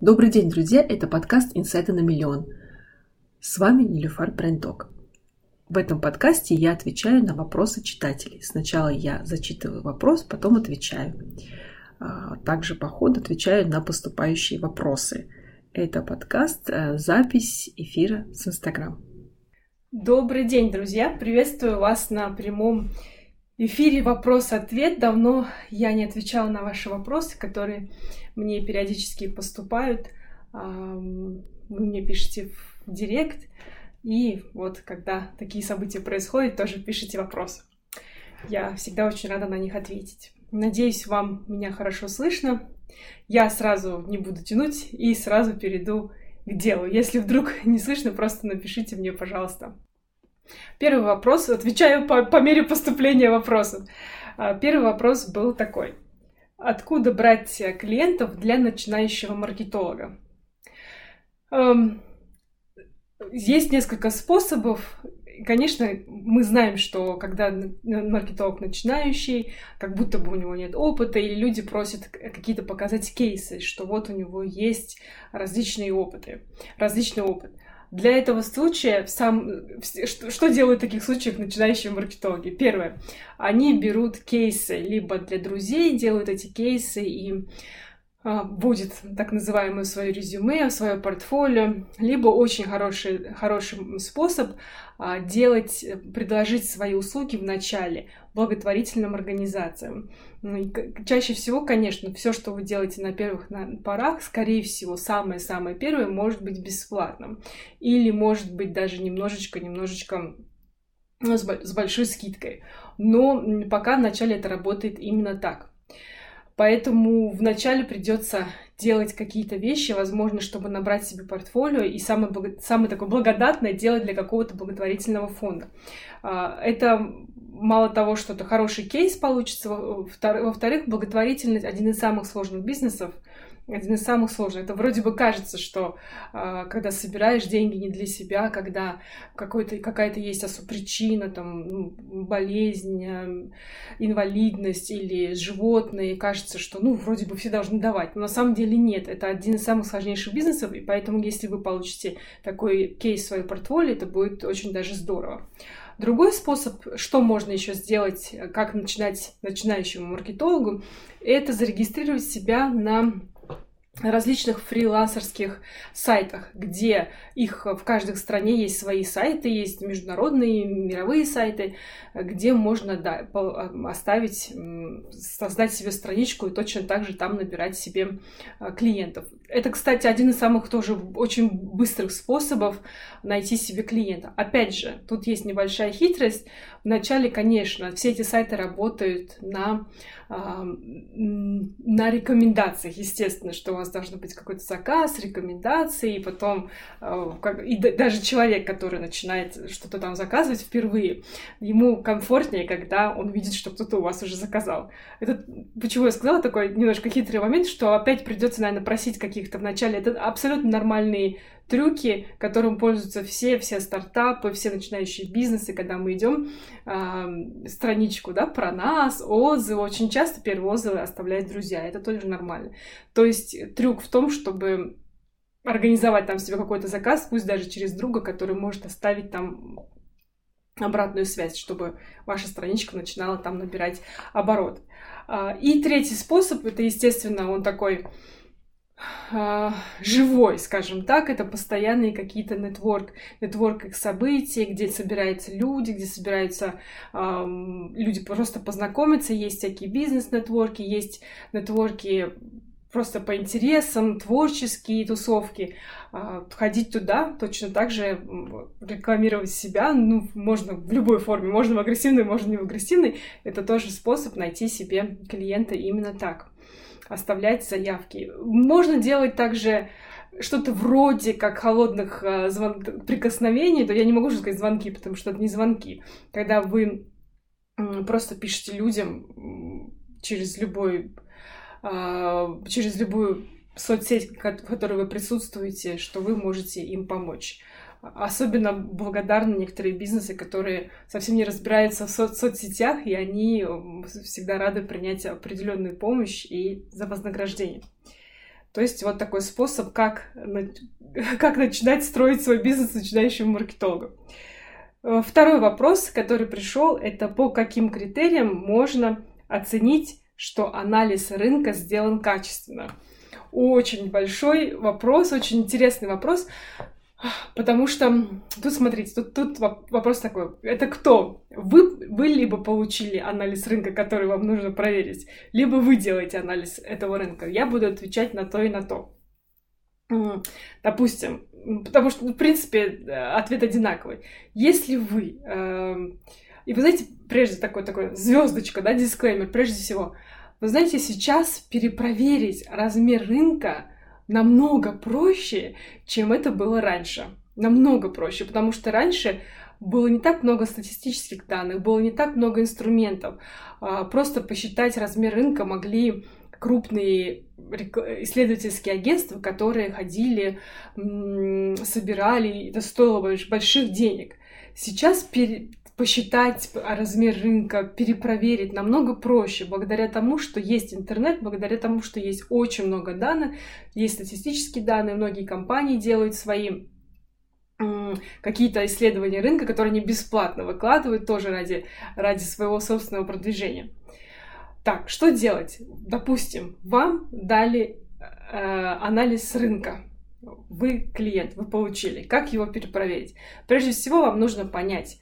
Добрый день, друзья! Это подкаст «Инсайты на миллион». С вами Нилюфар Брендок. В этом подкасте я отвечаю на вопросы читателей. Сначала я зачитываю вопрос, потом отвечаю. А, также по ходу отвечаю на поступающие вопросы. Это подкаст, э, запись эфира с Инстаграм. Добрый день, друзья! Приветствую вас на прямом эфире вопрос-ответ. Давно я не отвечала на ваши вопросы, которые мне периодически поступают. Вы мне пишете в директ. И вот когда такие события происходят, тоже пишите вопросы. Я всегда очень рада на них ответить. Надеюсь, вам меня хорошо слышно. Я сразу не буду тянуть и сразу перейду к делу. Если вдруг не слышно, просто напишите мне, пожалуйста. Первый вопрос, отвечаю по, по мере поступления вопросов. А, первый вопрос был такой. Откуда брать клиентов для начинающего маркетолога? Эм, есть несколько способов. Конечно, мы знаем, что когда маркетолог начинающий, как будто бы у него нет опыта, или люди просят какие-то показать кейсы, что вот у него есть различные опыты, различный опыт. Для этого случая сам, что, что делают в таких случаях начинающие маркетологи? Первое, они берут кейсы либо для друзей, делают эти кейсы и а, будет так называемое свое резюме, свое портфолио, либо очень хороший, хороший способ а, делать, предложить свои услуги в начале благотворительным организациям. Ну, и чаще всего, конечно, все, что вы делаете на первых порах, скорее всего, самое-самое первое может быть бесплатным. Или может быть даже немножечко-немножечко ну, с большой скидкой. Но пока вначале это работает именно так. Поэтому вначале придется делать какие-то вещи, возможно, чтобы набрать себе портфолио и самое, самое такое благодатное делать для какого-то благотворительного фонда. А, это мало того, что это хороший кейс получится, во-вторых, благотворительность один из самых сложных бизнесов, один из самых сложных. Это вроде бы кажется, что э, когда собираешь деньги не для себя, когда какая-то есть осу причина, там, ну, болезнь, э, инвалидность или животные, кажется, что, ну, вроде бы все должны давать. Но на самом деле нет. Это один из самых сложнейших бизнесов, и поэтому, если вы получите такой кейс в свое портфолио, это будет очень даже здорово. Другой способ, что можно еще сделать, как начинать начинающему маркетологу, это зарегистрировать себя на различных фрилансерских сайтах, где их в каждой стране есть свои сайты, есть международные, мировые сайты, где можно да, оставить, создать себе страничку и точно так же там набирать себе а, клиентов. Это, кстати, один из самых тоже очень быстрых способов найти себе клиента. Опять же, тут есть небольшая хитрость. Вначале, конечно, все эти сайты работают на, на рекомендациях, естественно, что у вас должен быть какой-то заказ, рекомендации, и потом а, и даже человек, который начинает что-то там заказывать впервые, ему комфортнее, когда он видит, что кто-то у вас уже заказал. Это почему я сказала такой немножко хитрый момент, что опять придется, наверное, просить какие каких-то вначале. Это абсолютно нормальные трюки, которым пользуются все, все стартапы, все начинающие бизнесы, когда мы идем э, страничку, да, про нас, отзывы. Очень часто первые отзывы оставляют друзья. Это тоже нормально. То есть трюк в том, чтобы организовать там себе какой-то заказ, пусть даже через друга, который может оставить там обратную связь, чтобы ваша страничка начинала там набирать оборот. А, и третий способ, это, естественно, он такой живой, скажем так, это постоянные какие-то нетворк, нетворк их событий, где собираются люди, где собираются э, люди просто познакомиться, есть всякие бизнес-нетворки, есть нетворки просто по интересам, творческие тусовки. Э, ходить туда, точно так же рекламировать себя, ну, можно в любой форме, можно в агрессивной, можно не в агрессивной, это тоже способ найти себе клиента именно так оставлять заявки. Можно делать также что-то вроде как холодных э, звон... прикосновений, то я не могу же сказать звонки, потому что это не звонки. Когда вы просто пишете людям через любой, э, через любую соцсеть, в которой вы присутствуете, что вы можете им помочь. Особенно благодарны некоторые бизнесы, которые совсем не разбираются в со- соцсетях, и они всегда рады принять определенную помощь и за вознаграждение. То есть вот такой способ, как, как начинать строить свой бизнес начинающему маркетологу. Э, второй вопрос, который пришел, это по каким критериям можно оценить, что анализ рынка сделан качественно. Очень большой вопрос, очень интересный вопрос, потому что тут, смотрите, тут, тут вопрос такой, это кто? Вы, вы либо получили анализ рынка, который вам нужно проверить, либо вы делаете анализ этого рынка. Я буду отвечать на то и на то. Допустим, потому что, в принципе, ответ одинаковый. Если вы... Э, и вы знаете, прежде такой, такой звездочка, да, дисклеймер, прежде всего, вы знаете, сейчас перепроверить размер рынка намного проще, чем это было раньше. Намного проще, потому что раньше было не так много статистических данных, было не так много инструментов. А, просто посчитать размер рынка могли крупные исследовательские агентства, которые ходили, собирали, это стоило больших денег. Сейчас посчитать размер рынка, перепроверить намного проще, благодаря тому, что есть интернет, благодаря тому, что есть очень много данных, есть статистические данные, многие компании делают свои какие-то исследования рынка, которые они бесплатно выкладывают тоже ради, ради своего собственного продвижения. Так, что делать? Допустим, вам дали э, анализ рынка. Вы клиент, вы получили. Как его перепроверить? Прежде всего, вам нужно понять,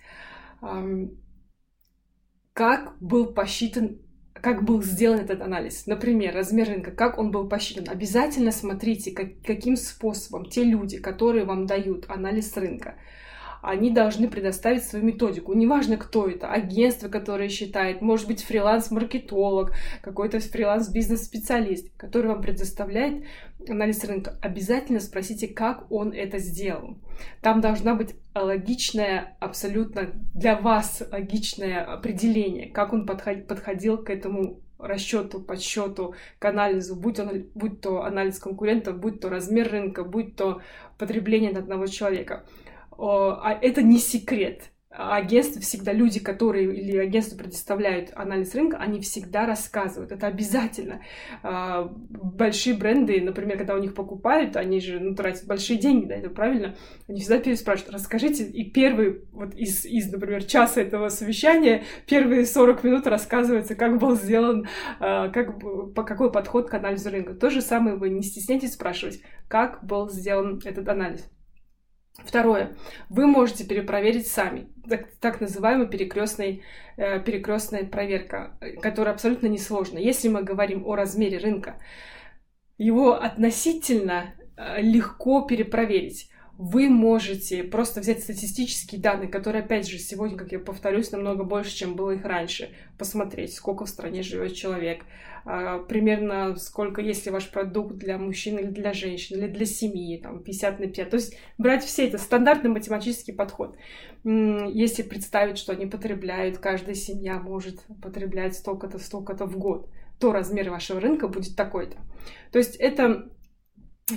как был посчитан как был сделан этот анализ. Например, размер рынка, как он был посчитан. Обязательно смотрите, как, каким способом те люди, которые вам дают анализ рынка, они должны предоставить свою методику. Неважно, кто это, агентство, которое считает, может быть, фриланс-маркетолог, какой-то фриланс-бизнес-специалист, который вам предоставляет анализ рынка. Обязательно спросите, как он это сделал. Там должна быть логичное, абсолютно для вас логичное определение, как он подходил к этому расчету, подсчету, к анализу, будь, он, будь то анализ конкурентов, будь то размер рынка, будь то потребление одного человека а это не секрет. Агентства всегда, люди, которые или агентства предоставляют анализ рынка, они всегда рассказывают. Это обязательно. А, большие бренды, например, когда у них покупают, они же ну, тратят большие деньги, да, это правильно, они всегда переспрашивают, расскажите, и первый, вот из, из, например, часа этого совещания, первые 40 минут рассказывается, как был сделан, а, как, по какой подход к анализу рынка. То же самое вы не стесняйтесь спрашивать, как был сделан этот анализ. Второе. Вы можете перепроверить сами. Так, так называемая перекрестная, э, перекрестная проверка, которая абсолютно несложна. Если мы говорим о размере рынка, его относительно э, легко перепроверить вы можете просто взять статистические данные, которые, опять же, сегодня, как я повторюсь, намного больше, чем было их раньше, посмотреть, сколько в стране живет человек, примерно сколько, если ваш продукт для мужчин или для женщин, или для семьи, там, 50 на 5. То есть брать все это, стандартный математический подход. Если представить, что они потребляют, каждая семья может потреблять столько-то, столько-то в год, то размер вашего рынка будет такой-то. То есть это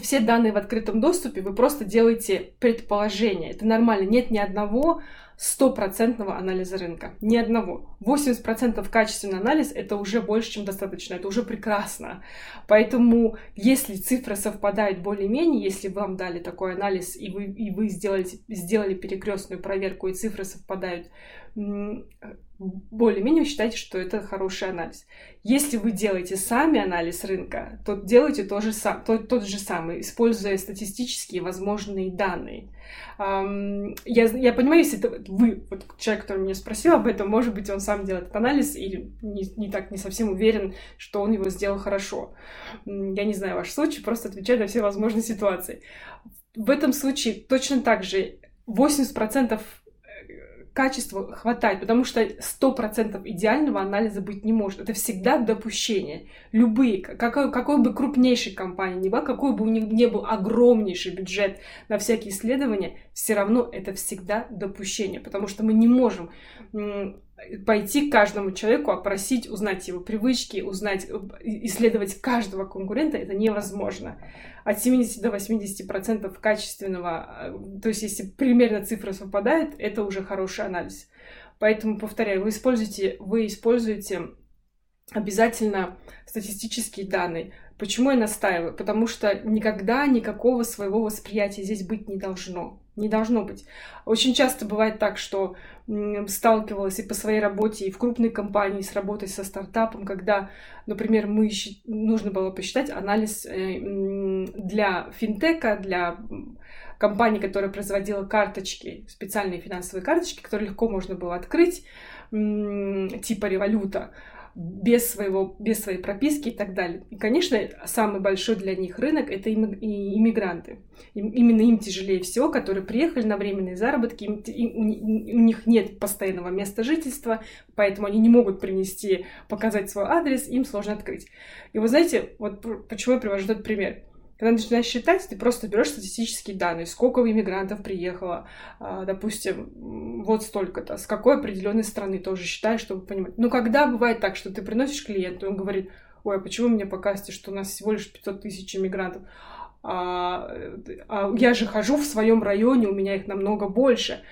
все данные в открытом доступе, вы просто делаете предположение. Это нормально. Нет ни одного стопроцентного анализа рынка. Ни одного. 80% качественный анализ — это уже больше, чем достаточно. Это уже прекрасно. Поэтому, если цифры совпадают более-менее, если вам дали такой анализ, и вы, и вы сделали, сделали перекрестную проверку, и цифры совпадают более-менее считайте, что это хороший анализ. Если вы делаете сами анализ рынка, то делайте тот же, сам, тот, тот же самый, используя статистические возможные данные. Я, я понимаю, если это вы, вот человек, который меня спросил об этом, может быть, он сам делает этот анализ или не, не так, не совсем уверен, что он его сделал хорошо. Я не знаю ваш случай, просто отвечаю на все возможные ситуации. В этом случае точно так же 80% качества хватает, потому что 100% идеального анализа быть не может. Это всегда допущение. Любые, какой, какой бы крупнейшей компании ни была, какой бы у них не был огромнейший бюджет на всякие исследования, все равно это всегда допущение, потому что мы не можем пойти к каждому человеку, опросить, узнать его привычки, узнать, э, исследовать каждого конкурента, это невозможно. От 70 до 80 процентов качественного, э, то есть если примерно цифры совпадают, это уже хороший анализ. Поэтому, повторяю, вы используете, вы используете обязательно статистические данные. Почему я настаиваю? Потому что никогда никакого своего восприятия здесь быть не должно. Не должно быть. Очень часто бывает так, что сталкивалась и по своей работе, и в крупной компании с работой со стартапом, когда, например, мы нужно было посчитать анализ э, для финтека, для компании, которая производила карточки, специальные финансовые карточки, которые легко можно было открыть, типа революта без, своего, без своей прописки и так далее. И, конечно, самый большой для них рынок — это иммигранты. Именно им тяжелее всего, которые приехали на временные заработки, им, им, у них нет постоянного места жительства, поэтому они не могут принести, показать свой адрес, им сложно открыть. И вы знаете, вот почему я привожу этот пример. Когда начинаешь считать, ты просто берешь статистические данные, сколько иммигрантов приехало, а, допустим, вот столько-то, с какой определенной страны тоже считаешь, чтобы понимать. Но когда бывает так, что ты приносишь клиенту, он говорит, ой, а почему мне показываете, что у нас всего лишь 500 тысяч иммигрантов? А, а я же хожу в своем районе, у меня их намного больше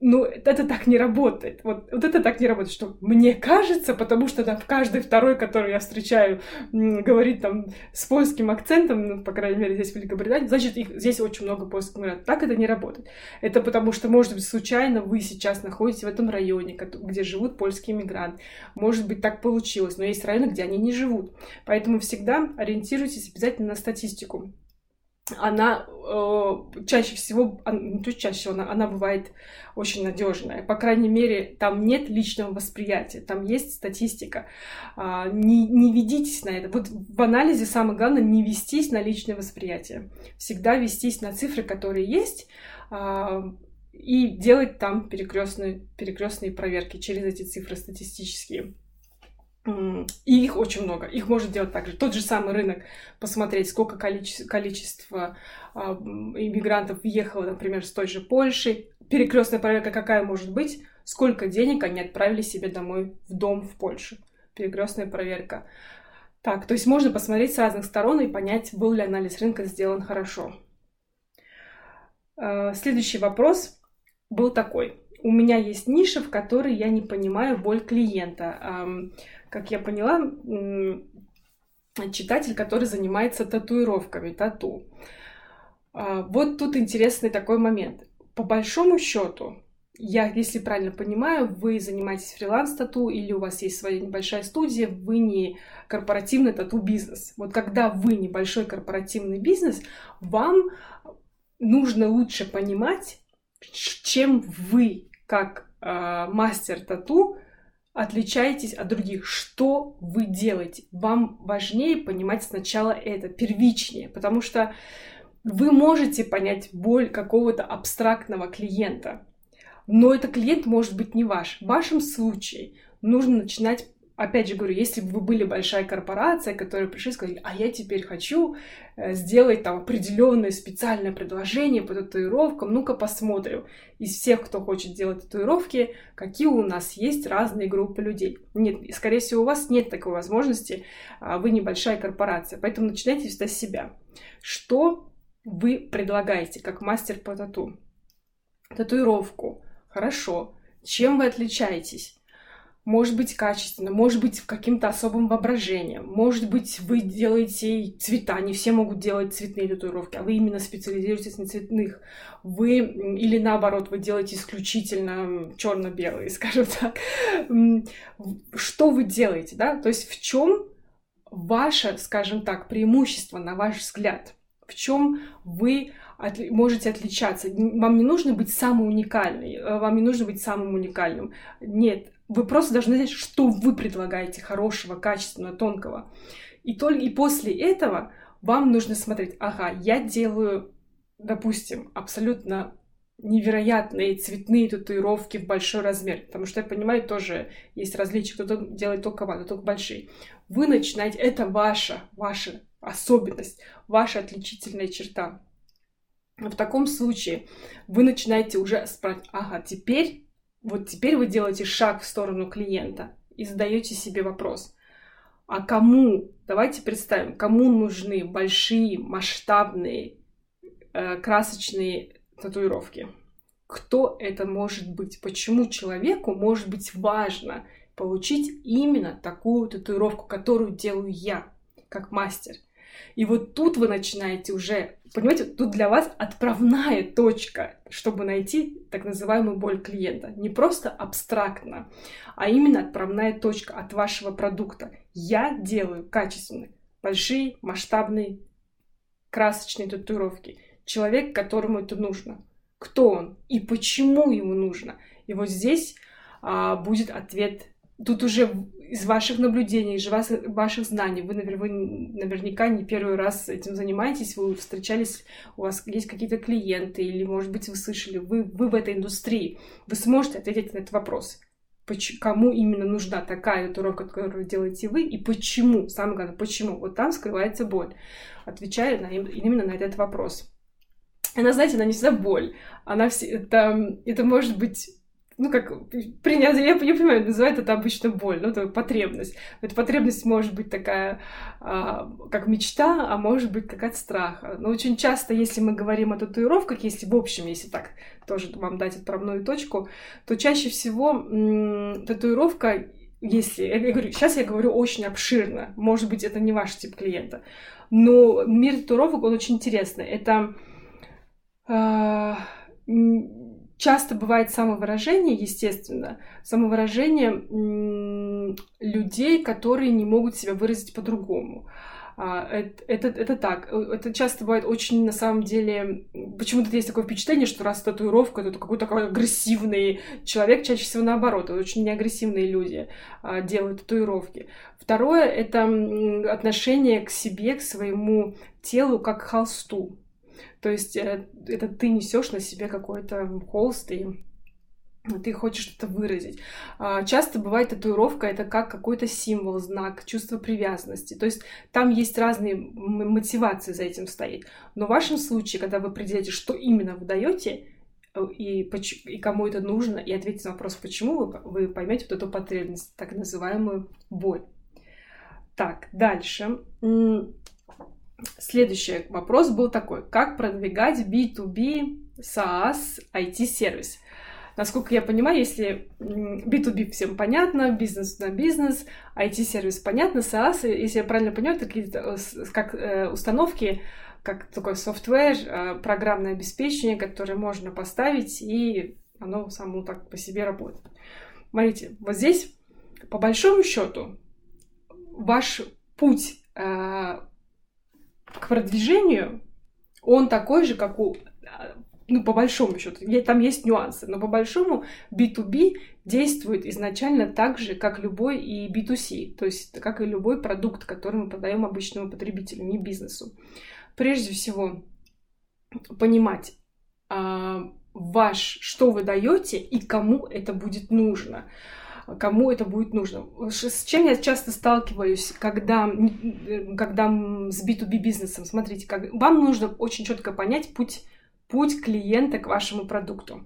ну, это так не работает. Вот, вот это так не работает, что мне кажется, потому что да, каждый второй, который я встречаю, говорит там с польским акцентом, ну, по крайней мере, здесь в Великобритании, значит, их, здесь очень много польских иммигрантов. Так это не работает. Это потому что, может быть, случайно вы сейчас находитесь в этом районе, где живут польские иммигранты. Может быть, так получилось, но есть районы, где они не живут. Поэтому всегда ориентируйтесь обязательно на статистику она э, чаще всего, не то чаще всего, она, она бывает очень надежная. По крайней мере, там нет личного восприятия, там есть статистика. Э, не, не ведитесь на это. Вот в анализе самое главное не вестись на личное восприятие. Всегда вестись на цифры, которые есть, э, и делать там перекрестные, перекрестные проверки через эти цифры статистические. И их очень много. Их можно делать также. Тот же самый рынок, посмотреть, сколько количество, количество а, иммигрантов въехало, например, с той же Польши. Перекрестная проверка какая может быть? Сколько денег они отправили себе домой в дом в Польшу? Перекрестная проверка. Так, то есть можно посмотреть с разных сторон и понять, был ли анализ рынка сделан хорошо. А, следующий вопрос был такой. У меня есть ниша, в которой я не понимаю боль клиента как я поняла, читатель, который занимается татуировками, тату. А, вот тут интересный такой момент. По большому счету, я, если правильно понимаю, вы занимаетесь фриланс-тату или у вас есть своя небольшая студия, вы не корпоративный тату-бизнес. Вот когда вы небольшой корпоративный бизнес, вам нужно лучше понимать, чем вы, как э, мастер тату, отличаетесь от других, что вы делаете. Вам важнее понимать сначала это, первичнее, потому что вы можете понять боль какого-то абстрактного клиента, но этот клиент может быть не ваш. В вашем случае нужно начинать опять же говорю, если бы вы были большая корпорация, которая пришли и сказали, а я теперь хочу э, сделать там определенное специальное предложение по татуировкам, ну-ка посмотрим. Из всех, кто хочет делать татуировки, какие у нас есть разные группы людей. Нет, скорее всего, у вас нет такой возможности, а вы небольшая корпорация, поэтому начинайте всегда с себя. Что вы предлагаете как мастер по тату? Татуировку. Хорошо. Чем вы отличаетесь? Может быть качественно, может быть каким-то особым воображением, может быть вы делаете цвета, не все могут делать цветные татуировки, а вы именно специализируетесь на цветных, вы или наоборот вы делаете исключительно черно-белые, скажем так. Что вы делаете, да? То есть в чем ваше, скажем так, преимущество на ваш взгляд? В чем вы можете отличаться? Вам не нужно быть самым уникальным, э, вам не нужно быть самым уникальным. Нет, вы просто должны знать, что вы предлагаете хорошего, качественного, тонкого. И, только, и после этого вам нужно смотреть, ага, я делаю, допустим, абсолютно невероятные цветные татуировки в большой размер, потому что я понимаю, тоже есть различия, кто-то делает только малые, только большие. Вы начинаете, это ваша, ваша особенность, ваша отличительная черта. В таком случае вы начинаете уже спрашивать, ага, теперь вот теперь вы делаете шаг в сторону клиента и задаете себе вопрос, а кому, давайте представим, кому нужны большие, масштабные, э, красочные татуировки? Кто это может быть? Почему человеку может быть важно получить именно такую татуировку, которую делаю я, как мастер? И вот тут вы начинаете уже, понимаете, тут для вас отправная точка, чтобы найти так называемую боль клиента. Не просто абстрактно, а именно отправная точка от вашего продукта. Я делаю качественные, большие, масштабные, красочные татуировки. Человек, которому это нужно. Кто он и почему ему нужно. И вот здесь а, будет ответ тут уже из ваших наблюдений, из ваших знаний, вы, вы наверняка не первый раз этим занимаетесь, вы встречались, у вас есть какие-то клиенты, или, может быть, вы слышали, вы, вы в этой индустрии, вы сможете ответить на этот вопрос. Кому именно нужна такая татуировка, которую делаете вы, и почему, самое главное, почему. Вот там скрывается боль, отвечая на, именно на этот вопрос. Она, знаете, она не всегда боль, она все, это, это может быть ну, как принять, я, я понимаю, называют это обычно боль, ну, это потребность. Эта потребность может быть такая, а, как мечта, а может быть какая-то страх. Но очень часто, если мы говорим о татуировках, если в общем, если так тоже вам дать отправную точку, то чаще всего м- татуировка если, я говорю, сейчас я говорю очень обширно, может быть, это не ваш тип клиента, но мир татуировок, он очень интересный. Это э, часто бывает самовыражение, естественно, самовыражение людей, которые не могут себя выразить по-другому. А, это, это, это так. Это часто бывает очень, на самом деле, почему-то есть такое впечатление, что раз татуировка, то какой-то такой агрессивный человек, чаще всего наоборот, очень неагрессивные люди а, делают татуировки. Второе — это отношение к себе, к своему телу, как к холсту. То есть э, это ты несешь на себе какой-то холст и ты хочешь что-то выразить. А, часто бывает татуировка это как какой-то символ, знак, чувство привязанности. То есть там есть разные мотивации за этим стоит. Но в вашем случае, когда вы определяете, что именно вы даете, э, и, и кому это нужно, и ответите на вопрос, почему, вы, вы поймете вот эту потребность, так называемую боль. Так, дальше. Следующий вопрос был такой. Как продвигать B2B SaaS IT-сервис? Насколько я понимаю, если B2B всем понятно, бизнес на бизнес, IT-сервис понятно, SaaS, если я правильно понимаю, такие э, как э, установки, как такой софтвер, э, программное обеспечение, которое можно поставить, и оно само так по себе работает. Смотрите, вот здесь, по большому счету, ваш путь к продвижению, он такой же, как у ну, по большому счету, там есть нюансы, но по большому B2B действует изначально так же, как любой и B2C, то есть как и любой продукт, который мы продаем обычному потребителю, не бизнесу. Прежде всего, понимать а, ваш, что вы даете и кому это будет нужно кому это будет нужно. С чем я часто сталкиваюсь, когда, когда с B2B бизнесом? Смотрите, как, вам нужно очень четко понять путь, путь клиента к вашему продукту.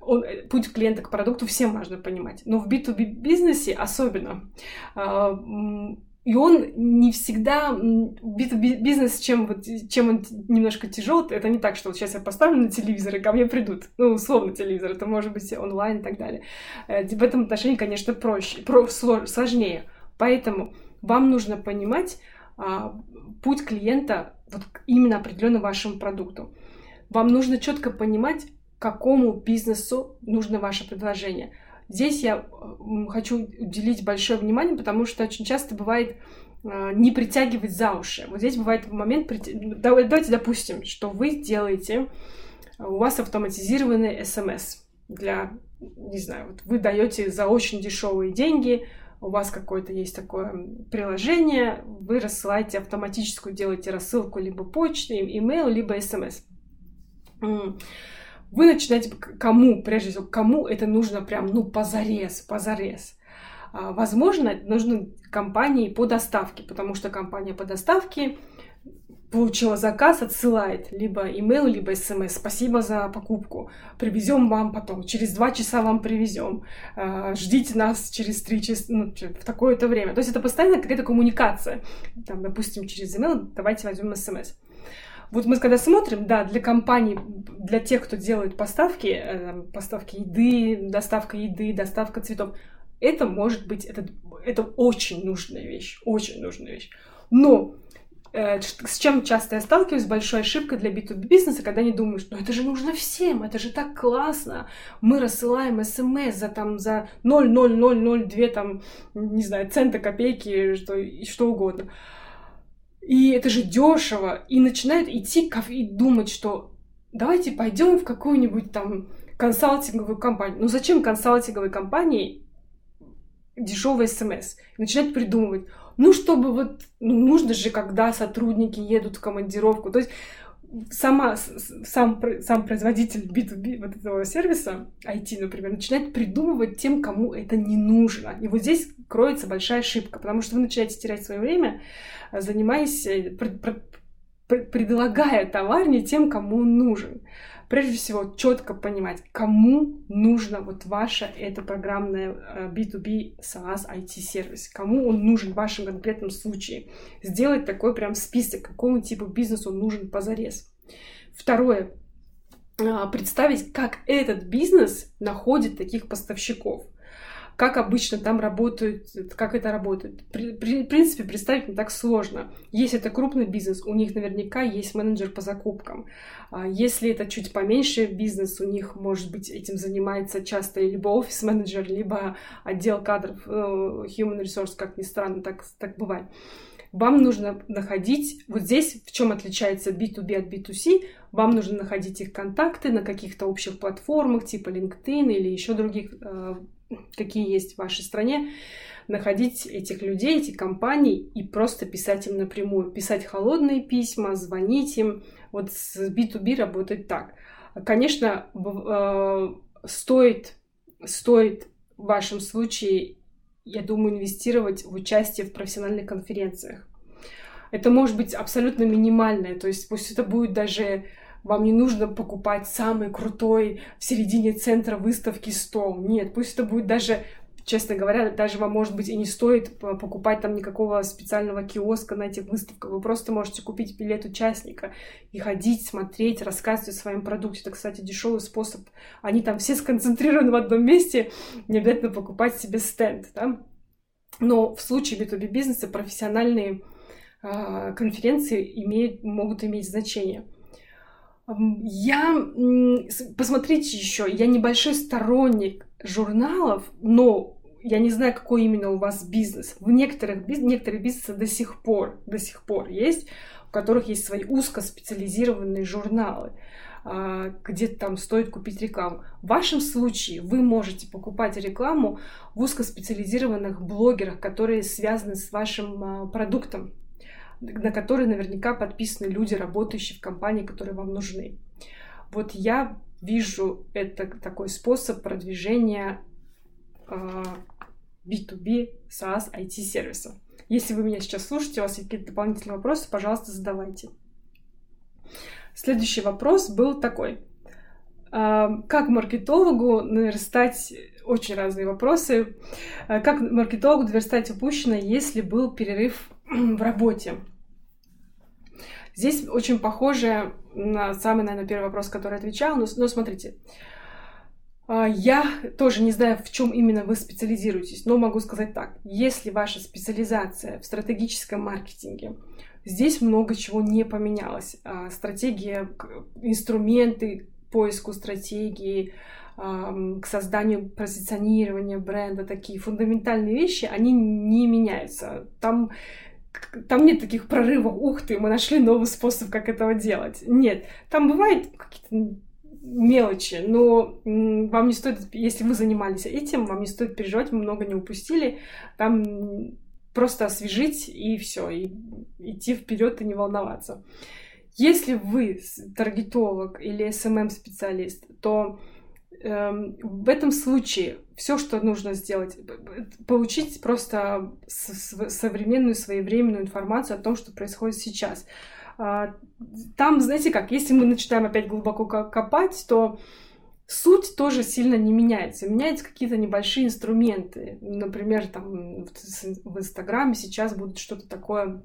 Он, э, путь клиента к продукту всем важно понимать. Но в B2B бизнесе особенно а, и он не всегда... Бизнес, чем, вот, чем он немножко тяжел, это не так, что вот сейчас я поставлю на телевизор, и ко мне придут. Ну, условно телевизор, это может быть онлайн и так далее. Э, в этом отношении, конечно, проще, про, сложнее. Поэтому вам нужно понимать а, путь клиента вот именно определенно вашему продукту. Вам нужно четко понимать, какому бизнесу нужно ваше предложение. Здесь я хочу уделить большое внимание, потому что очень часто бывает а, не притягивать за уши. Вот здесь бывает момент, давайте допустим, что вы делаете, у вас автоматизированный смс для, не знаю, вот вы даете за очень дешевые деньги, у вас какое-то есть такое приложение, вы рассылаете автоматическую, делаете рассылку либо почты, имейл, либо смс вы начинаете кому, прежде всего, кому это нужно прям, ну, позарез, позарез. А, возможно, нужны компании по доставке, потому что компания по доставке получила заказ, отсылает либо email, либо смс. Спасибо за покупку. Привезем вам потом. Через два часа вам привезем. А, ждите нас через три часа, ну, в такое-то время. То есть это постоянно какая-то коммуникация. Там, допустим, через email давайте возьмем смс. Вот мы когда смотрим, да, для компаний, для тех, кто делает поставки, э, поставки еды, доставка еды, доставка цветов, это может быть, это, это очень нужная вещь, очень нужная вещь. Но Э, с чем часто я сталкиваюсь, большой ошибкой для B2B бизнеса, когда они думают, ну это же нужно всем, это же так классно, мы рассылаем смс за там за 0,0002 там, не знаю, цента, копейки, что, что угодно. И это же дешево. И начинают идти и думать, что давайте пойдем в какую-нибудь там консалтинговую компанию. Ну зачем консалтинговой компании дешевый смс? Начинают придумывать, ну, чтобы вот, ну, нужно же, когда сотрудники едут в командировку. То есть сама, сам, сам производитель B2B вот этого сервиса, IT, например, начинает придумывать тем, кому это не нужно. И вот здесь кроется большая ошибка, потому что вы начинаете терять свое время, занимаясь, э, предлагая товар не тем, кому он нужен прежде всего четко понимать, кому нужно вот ваше это программное B2B SaaS IT-сервис, кому он нужен в вашем конкретном случае. Сделать такой прям список, какому типу бизнесу он нужен позарез. Второе. А, представить, как этот бизнес находит таких поставщиков как обычно там работают, как это работает. При, при, в принципе, представить не так сложно. Если это крупный бизнес, у них наверняка есть менеджер по закупкам. А если это чуть поменьше бизнес, у них, может быть, этим занимается часто либо офис-менеджер, либо отдел кадров, э, human resource, как ни странно, так, так бывает вам нужно находить, вот здесь в чем отличается B2B от B2C, вам нужно находить их контакты на каких-то общих платформах, типа LinkedIn или еще других э, какие есть в вашей стране, находить этих людей, эти компании и просто писать им напрямую. Писать холодные письма, звонить им. Вот с B2B работать так. Конечно, э, стоит, стоит в вашем случае, я думаю, инвестировать в участие в профессиональных конференциях. Это может быть абсолютно минимальное, то есть пусть это будет даже вам не нужно покупать самый крутой в середине центра выставки стол. Нет, пусть это будет даже честно говоря, даже вам, может быть, и не стоит покупать там никакого специального киоска на этих выставках. Вы просто можете купить билет участника и ходить, смотреть, рассказывать о своем продукте. Это, кстати, дешевый способ. Они там все сконцентрированы в одном месте, не обязательно покупать себе стенд. Да? Но в случае B2B бизнеса профессиональные э, конференции имеют, могут иметь значение. Я, посмотрите еще, я небольшой сторонник журналов, но я не знаю, какой именно у вас бизнес. В некоторых, некоторые бизнесы до сих пор, до сих пор есть, у которых есть свои узкоспециализированные журналы а, где там стоит купить рекламу. В вашем случае вы можете покупать рекламу в узкоспециализированных блогерах, которые связаны с вашим а, продуктом на которые наверняка подписаны люди, работающие в компании, которые вам нужны. Вот я вижу это такой способ продвижения э, B2B SaaS IT-сервиса. Если вы меня сейчас слушаете, у вас есть какие-то дополнительные вопросы, пожалуйста, задавайте. Следующий вопрос был такой. Э, как маркетологу наверстать очень разные вопросы. Э, как маркетологу наверстать упущенное, если был перерыв в работе? Здесь очень похоже на самый, наверное, первый вопрос, который я отвечала. Но, но смотрите, а, я тоже не знаю, в чем именно вы специализируетесь, но могу сказать так. Если ваша специализация в стратегическом маркетинге, здесь много чего не поменялось. А, стратегия, инструменты поиску стратегии, к созданию позиционирования бренда, такие фундаментальные вещи, они не меняются. Там там нет таких прорывов, ух ты, мы нашли новый способ, как этого делать. Нет, там бывают какие-то мелочи, но вам не стоит, если вы занимались этим, вам не стоит переживать, мы много не упустили. Там просто освежить и все, и идти вперед и не волноваться. Если вы таргетолог или SMM-специалист, то Эм, в этом случае все, что нужно сделать, получить просто современную своевременную информацию о том, что происходит сейчас. А, там, знаете как, если мы начинаем опять глубоко копать, то суть тоже сильно не меняется. Меняются какие-то небольшие инструменты. Например, там в Инстаграме сейчас будет что-то такое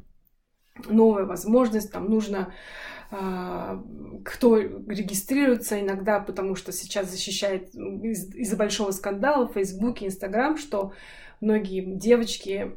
новая возможность, там нужно кто регистрируется иногда, потому что сейчас защищает из-за большого скандала в Фейсбуке, Инстаграм, что многие девочки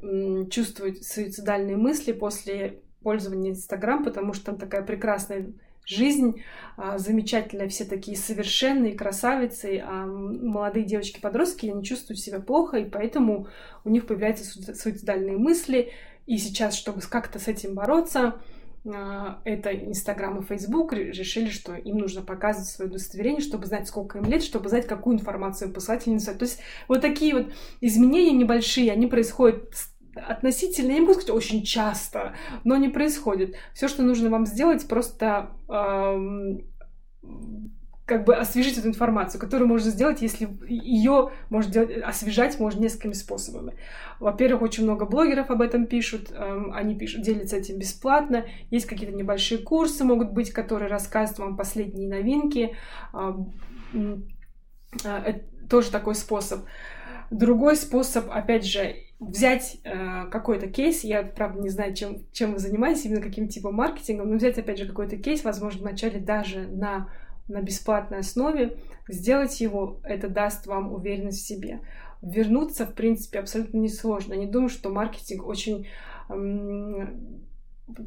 чувствуют суицидальные мысли после пользования Инстаграм, потому что там такая прекрасная жизнь, а, замечательная, все такие совершенные красавицы, а молодые девочки-подростки не чувствуют себя плохо, и поэтому у них появляются суицидальные мысли, и сейчас, чтобы как-то с этим бороться, а, это Инстаграм и Фейсбук решили, что им нужно показывать свое удостоверение, чтобы знать, сколько им лет, чтобы знать, какую информацию послать или не То есть вот такие вот изменения небольшие, они происходят относительно, я не могу сказать очень часто, но они происходят. Все, что нужно вам сделать, просто как бы освежить эту информацию, которую можно сделать, если ее можно делать, освежать можно несколькими способами. Во-первых, очень много блогеров об этом пишут, эм, они пишут, делятся этим бесплатно. Есть какие-то небольшие курсы, могут быть, которые рассказывают вам последние новинки. Эм, э, тоже такой способ. Другой способ, опять же, взять э, какой-то кейс, я, правда, не знаю, чем, чем вы занимаетесь, именно каким типом маркетинга, но взять, опять же, какой-то кейс, возможно, вначале даже на на бесплатной основе, сделать его, это даст вам уверенность в себе. Вернуться, в принципе, абсолютно несложно. Не думаю, что маркетинг очень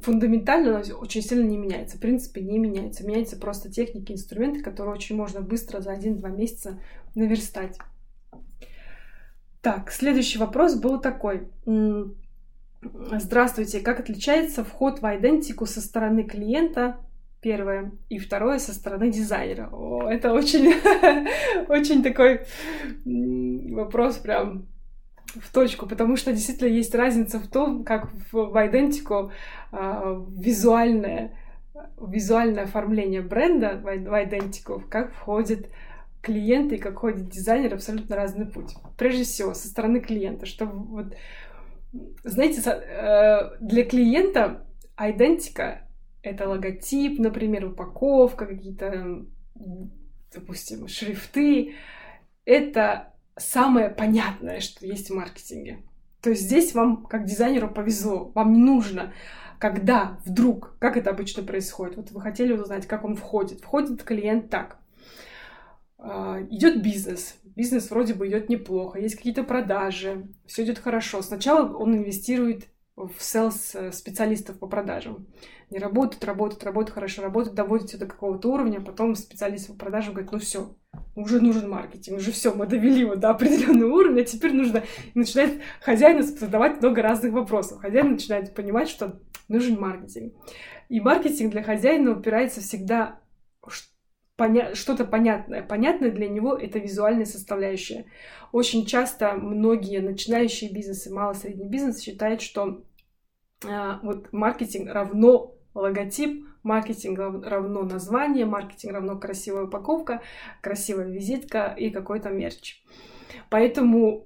фундаментально очень сильно не меняется. В принципе, не меняется. Меняются просто техники, инструменты, которые очень можно быстро за один-два месяца наверстать. Так, следующий вопрос был такой. Здравствуйте, как отличается вход в идентику со стороны клиента первое. И второе со стороны дизайнера. О, это очень, очень такой вопрос прям в точку, потому что действительно есть разница в том, как в, идентику э, визуальное, визуальное оформление бренда в, идентику, как входит клиент и как входит дизайнер, абсолютно разный путь. Прежде всего, со стороны клиента, что вот, знаете, э, для клиента идентика это логотип, например, упаковка, какие-то, допустим, шрифты. Это самое понятное, что есть в маркетинге. То есть здесь вам, как дизайнеру, повезло. Вам не нужно, когда вдруг, как это обычно происходит, вот вы хотели узнать, как он входит. Входит клиент так. А, идет бизнес. Бизнес вроде бы идет неплохо, есть какие-то продажи, все идет хорошо. Сначала он инвестирует в селс э, по продажам. Не работают, работают, работают, хорошо работают, доводят все до какого-то уровня, а потом специалист по продажам говорит, ну все, уже нужен маркетинг, уже все, мы довели его до определенного уровня, а теперь нужно... И начинает хозяин задавать много разных вопросов. Хозяин начинает понимать, что нужен маркетинг. И маркетинг для хозяина упирается всегда поня... что-то понятное. Понятное для него это визуальная составляющая. Очень часто многие начинающие бизнесы, мало-средний бизнес считают, что э, вот маркетинг равно логотип, маркетинг равно название, маркетинг равно красивая упаковка, красивая визитка и какой-то мерч. Поэтому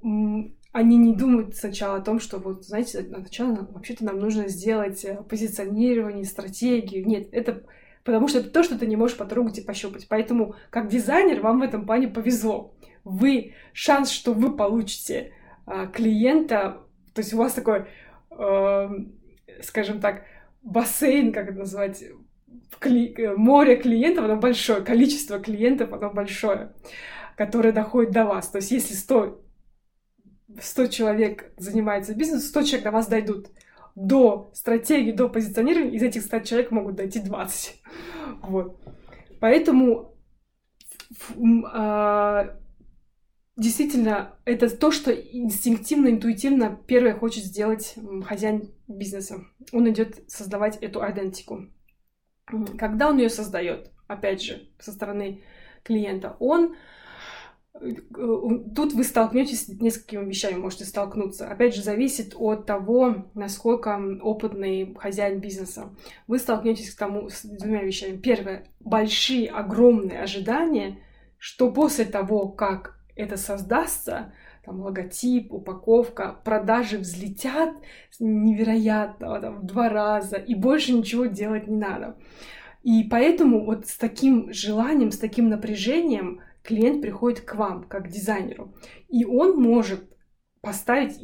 они не думают сначала о том, что вот, знаете, сначала вообще-то нам нужно сделать э, позиционирование, стратегию. Нет, это потому что это то, что ты не можешь потрогать и пощупать. Поэтому, как дизайнер, вам в этом плане повезло. Вы, шанс, что вы получите а, клиента, то есть у вас такой, э, скажем так, бассейн, как это назвать, кли... море клиентов, оно большое, количество клиентов, оно большое, которое доходит до вас. То есть если 100, 100 человек занимается бизнесом, 100 человек до вас дойдут до стратегии, до позиционирования, из этих 100 человек могут дойти 20. Вот. Поэтому а, действительно, это то, что инстинктивно, интуитивно первое хочет сделать хозяин бизнеса. Он идет создавать эту идентику. Когда он ее создает, опять же, со стороны клиента, он тут вы столкнетесь с несколькими вещами, можете столкнуться. Опять же, зависит от того, насколько опытный хозяин бизнеса. Вы столкнетесь к тому с двумя вещами. Первое, большие, огромные ожидания, что после того, как это создастся, там логотип, упаковка, продажи взлетят невероятно, там, в два раза, и больше ничего делать не надо. И поэтому вот с таким желанием, с таким напряжением клиент приходит к вам, как дизайнеру, и он может поставить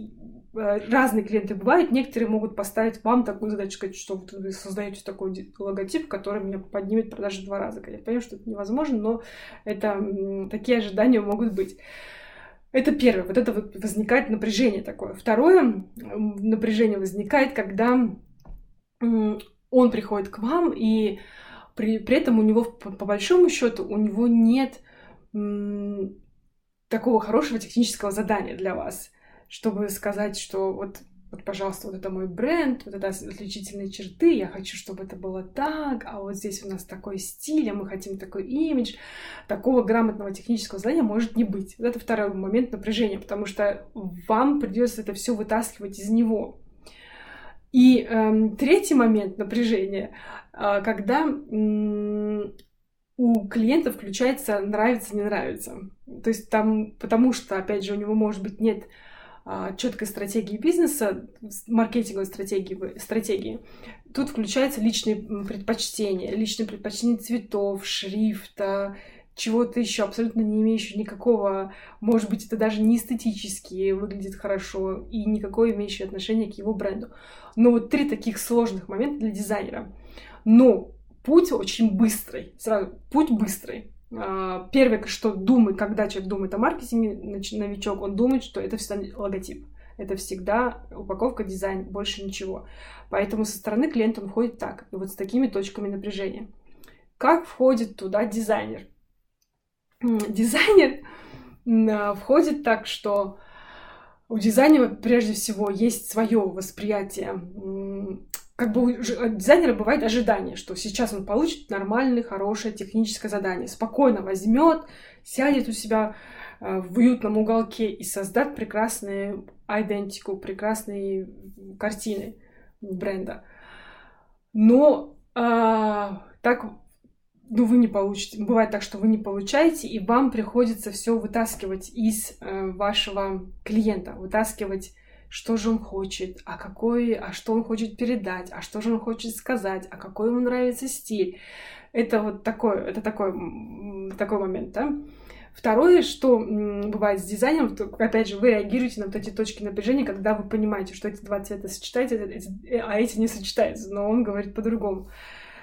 э, разные клиенты бывают, некоторые могут поставить вам такую задачу, сказать, что вы создаете такой логотип, который меня поднимет продажи в два раза. Я понимаю, что это невозможно, но это такие ожидания могут быть. Это первое, вот это вот возникает напряжение такое. Второе напряжение возникает, когда он приходит к вам, и при, при этом у него, по, по большому счету, у него нет такого хорошего технического задания для вас, чтобы сказать, что вот вот, пожалуйста, вот это мой бренд, вот это отличительные черты, я хочу, чтобы это было так, а вот здесь у нас такой стиль, а мы хотим такой имидж. Такого грамотного технического задания может не быть. Это второй момент напряжения, потому что вам придется это все вытаскивать из него. И эм, третий момент напряжения, э, когда м- у клиента включается нравится, не нравится. То есть там, потому что, опять же, у него, может быть, нет а, четкой стратегии бизнеса, маркетинговой стратегии, стратегии, тут включаются личные предпочтения, личные предпочтения цветов, шрифта, чего-то еще абсолютно не имеющего никакого, может быть, это даже не эстетически выглядит хорошо и никакое имеющее отношение к его бренду. Но вот три таких сложных момента для дизайнера. Но путь очень быстрый, сразу, путь быстрый. А, первое, что думает, когда человек думает о маркетинге, новичок, он думает, что это всегда логотип. Это всегда упаковка, дизайн, больше ничего. Поэтому со стороны клиента он входит так, и вот с такими точками напряжения. Как входит туда дизайнер? Дизайнер а, входит так, что у дизайнера прежде всего есть свое восприятие как бы у дизайнера бывает ожидание, что сейчас он получит нормальное, хорошее техническое задание, спокойно возьмет, сядет у себя э, в уютном уголке и создаст прекрасную идентику, прекрасные картины бренда. Но а, так ну, вы не получите. Бывает так, что вы не получаете, и вам приходится все вытаскивать из э, вашего клиента, вытаскивать что же он хочет, а какой, а что он хочет передать, а что же он хочет сказать, а какой ему нравится стиль. Это вот такой, это такой, такой момент, да. Второе, что бывает с дизайном, то, опять же, вы реагируете на вот эти точки напряжения, когда вы понимаете, что эти два цвета сочетаются, а эти не сочетаются, но он говорит по-другому.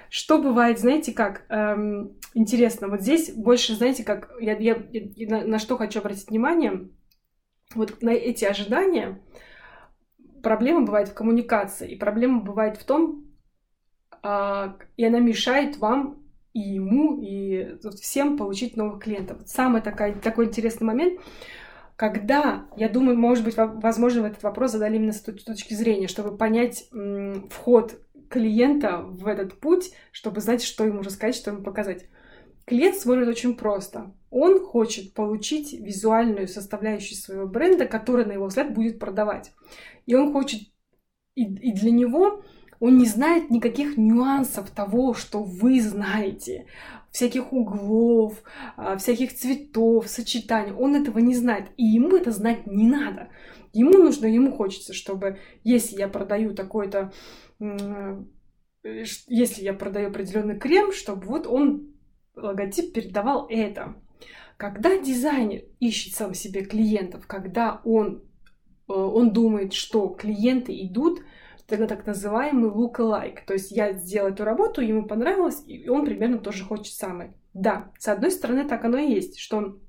Что бывает, знаете, как эм, интересно, вот здесь больше, знаете, как я, я, я на, на что хочу обратить внимание, вот на эти ожидания, проблема бывает в коммуникации, и проблема бывает в том, а, и она мешает вам и ему, и всем получить новых клиентов. Самый такой, такой интересный момент, когда, я думаю, может быть, возможно, в этот вопрос задали именно с точки зрения, чтобы понять вход клиента в этот путь, чтобы знать, что ему рассказать, что ему показать. Клиент смотрит очень просто. Он хочет получить визуальную составляющую своего бренда, которая, на его взгляд, будет продавать. И он хочет, и, и для него он не знает никаких нюансов того, что вы знаете, всяких углов, а, всяких цветов, сочетаний. Он этого не знает, и ему это знать не надо. Ему нужно, ему хочется, чтобы если я продаю такой-то, если я продаю определенный крем, чтобы вот он логотип передавал это. Когда дизайнер ищет сам себе клиентов, когда он, э, он думает, что клиенты идут, тогда так называемый look-alike. То есть я сделал эту работу, ему понравилось, и он примерно тоже хочет самое. Да, с одной стороны, так оно и есть, что,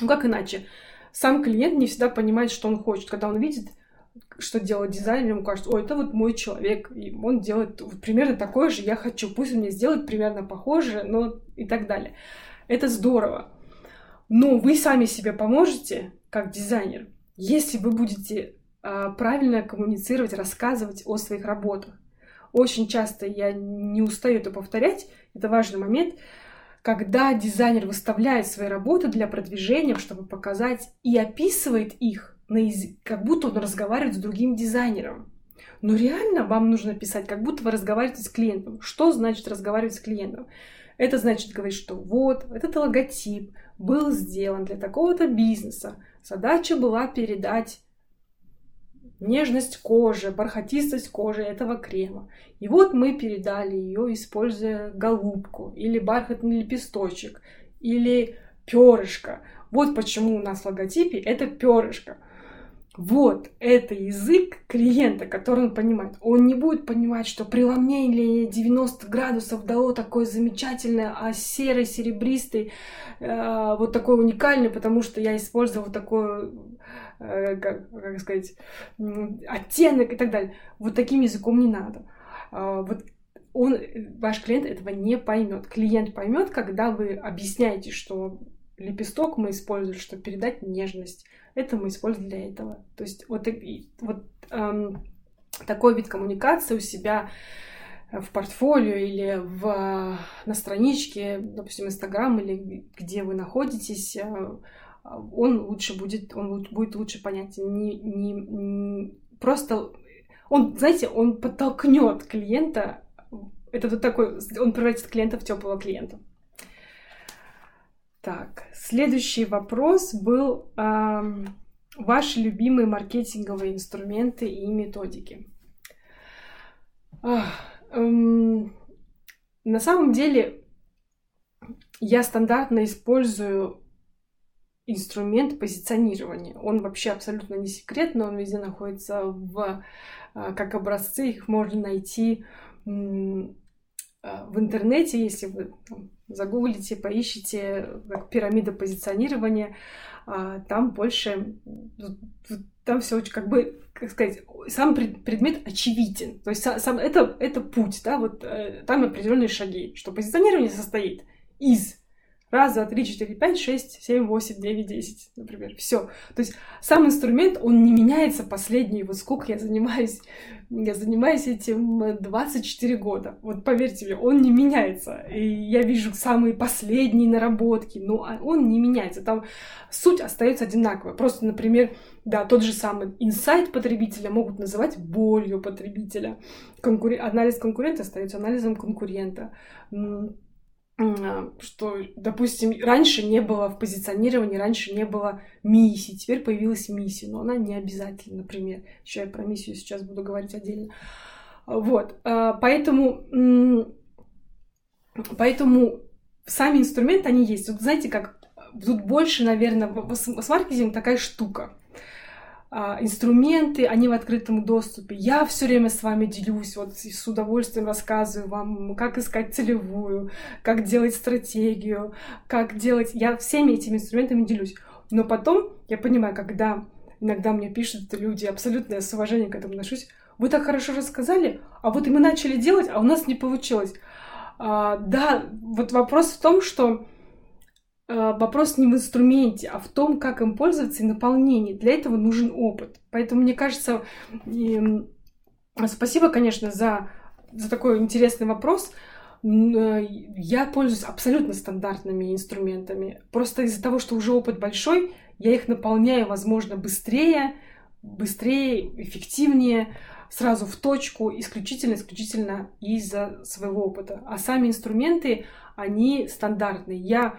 ну как иначе, сам клиент не всегда понимает, что он хочет. Когда он видит, что делает дизайнер, ему кажется, ой, это вот мой человек, и он делает примерно такое же, я хочу, пусть он мне сделает примерно похоже, но и так далее. Это здорово. Но вы сами себе поможете, как дизайнер, если вы будете э, правильно коммуницировать, рассказывать о своих работах. Очень часто я не устаю это повторять, это важный момент, когда дизайнер выставляет свои работы для продвижения, чтобы показать и описывает их на язык, как будто он разговаривает с другим дизайнером. Но реально вам нужно писать, как будто вы разговариваете с клиентом. Что значит разговаривать с клиентом? Это значит говорить, что вот, этот логотип был сделан для такого-то бизнеса. Задача была передать нежность кожи, бархатистость кожи этого крема. И вот мы передали ее, используя голубку, или бархатный лепесточек, или перышко. Вот почему у нас в логотипе это перышко. Вот это язык клиента, который он понимает. Он не будет понимать, что преломление 90 градусов дало такой замечательный, а серый, серебристый, э, вот такой уникальный, потому что я использовал такой, э, как, как сказать, оттенок и так далее. Вот таким языком не надо. а, вот он, ваш клиент этого не поймет. Клиент поймет, когда вы объясняете, что лепесток мы используем, чтобы передать нежность. Это мы используем для этого. То есть вот, вот эм, такой вид коммуникации у себя в портфолио или в, на страничке, допустим, Инстаграм или где вы находитесь, э, он лучше будет, он будет лучше понятен. Не, не, не просто он, знаете, он подтолкнет клиента. Это вот такой, он превратит клиента в теплого клиента. Так, следующий вопрос был э, ваши любимые маркетинговые инструменты и методики. Э, э, на самом деле я стандартно использую инструмент позиционирования. Он вообще абсолютно не секретный, он везде находится в, а, как образцы, их можно найти а, в интернете, если вы загуглите, поищите как пирамида позиционирования, а, там больше, там все очень как бы, как сказать, сам предмет очевиден. То есть сам, это, это путь, да, вот э, там определенные шаги, что позиционирование состоит из Раз, два, три, четыре, пять, шесть, семь, восемь, девять, десять, например. Все. То есть сам инструмент, он не меняется последние, вот сколько я занимаюсь, я занимаюсь этим 24 года. Вот поверьте мне, он не меняется. И я вижу самые последние наработки, но он не меняется. Там суть остается одинаковая. Просто, например, да, тот же самый инсайт потребителя могут называть болью потребителя. Конкурен... Анализ конкурента остается анализом конкурента а, что, допустим, раньше не было в позиционировании, раньше не было миссии, теперь появилась миссия, но она не обязательно, например. Еще я про миссию сейчас буду говорить отдельно. Вот, а, поэтому, поэтому сами инструменты, они есть. Вот знаете, как тут больше, наверное, с маркетингом такая штука. А, инструменты, они в открытом доступе. Я все время с вами делюсь, вот с удовольствием рассказываю вам, как искать целевую, как делать стратегию, как делать... Я всеми этими инструментами делюсь. Но потом я понимаю, когда иногда мне пишут люди, абсолютно я с уважением к этому отношусь, вы так хорошо рассказали, а вот и мы начали делать, а у нас не получилось. А, да, вот вопрос в том, что вопрос не в инструменте, а в том, как им пользоваться и наполнении. Для этого нужен опыт. Поэтому, мне кажется, спасибо, конечно, за, за такой интересный вопрос. Э, я пользуюсь абсолютно стандартными инструментами. Просто из-за того, что уже опыт большой, я их наполняю, возможно, быстрее, быстрее, эффективнее, сразу в точку, исключительно-исключительно из-за своего опыта. А сами инструменты, они стандартные. Я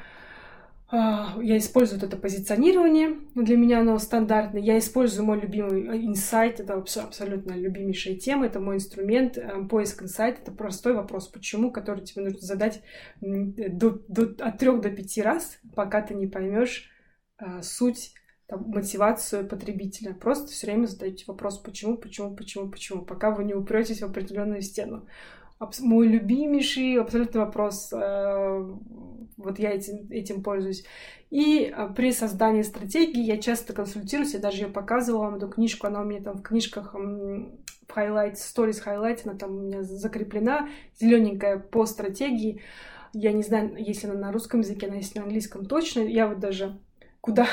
я использую это позиционирование, для меня оно стандартное. Я использую мой любимый э, инсайт, это абсолютно любимейшая тема, это мой инструмент. Э, поиск инсайт — это простой вопрос «почему?», который тебе нужно задать до, до, от трех до пяти раз, пока ты не поймешь а, суть там, мотивацию потребителя. Просто все время задаете вопрос «почему?», «почему?», «почему?», «почему?», пока вы не упретесь в определенную стену мой любимейший абсолютно вопрос. Э, вот я этим, этим пользуюсь. И э, при создании стратегии я часто консультируюсь, я даже ее показывала вам эту книжку, она у меня там в книжках в highlight, stories highlight, она там у меня закреплена, зелененькая по стратегии. Я не знаю, если она на русском языке, она есть на английском точно. Я вот даже куда,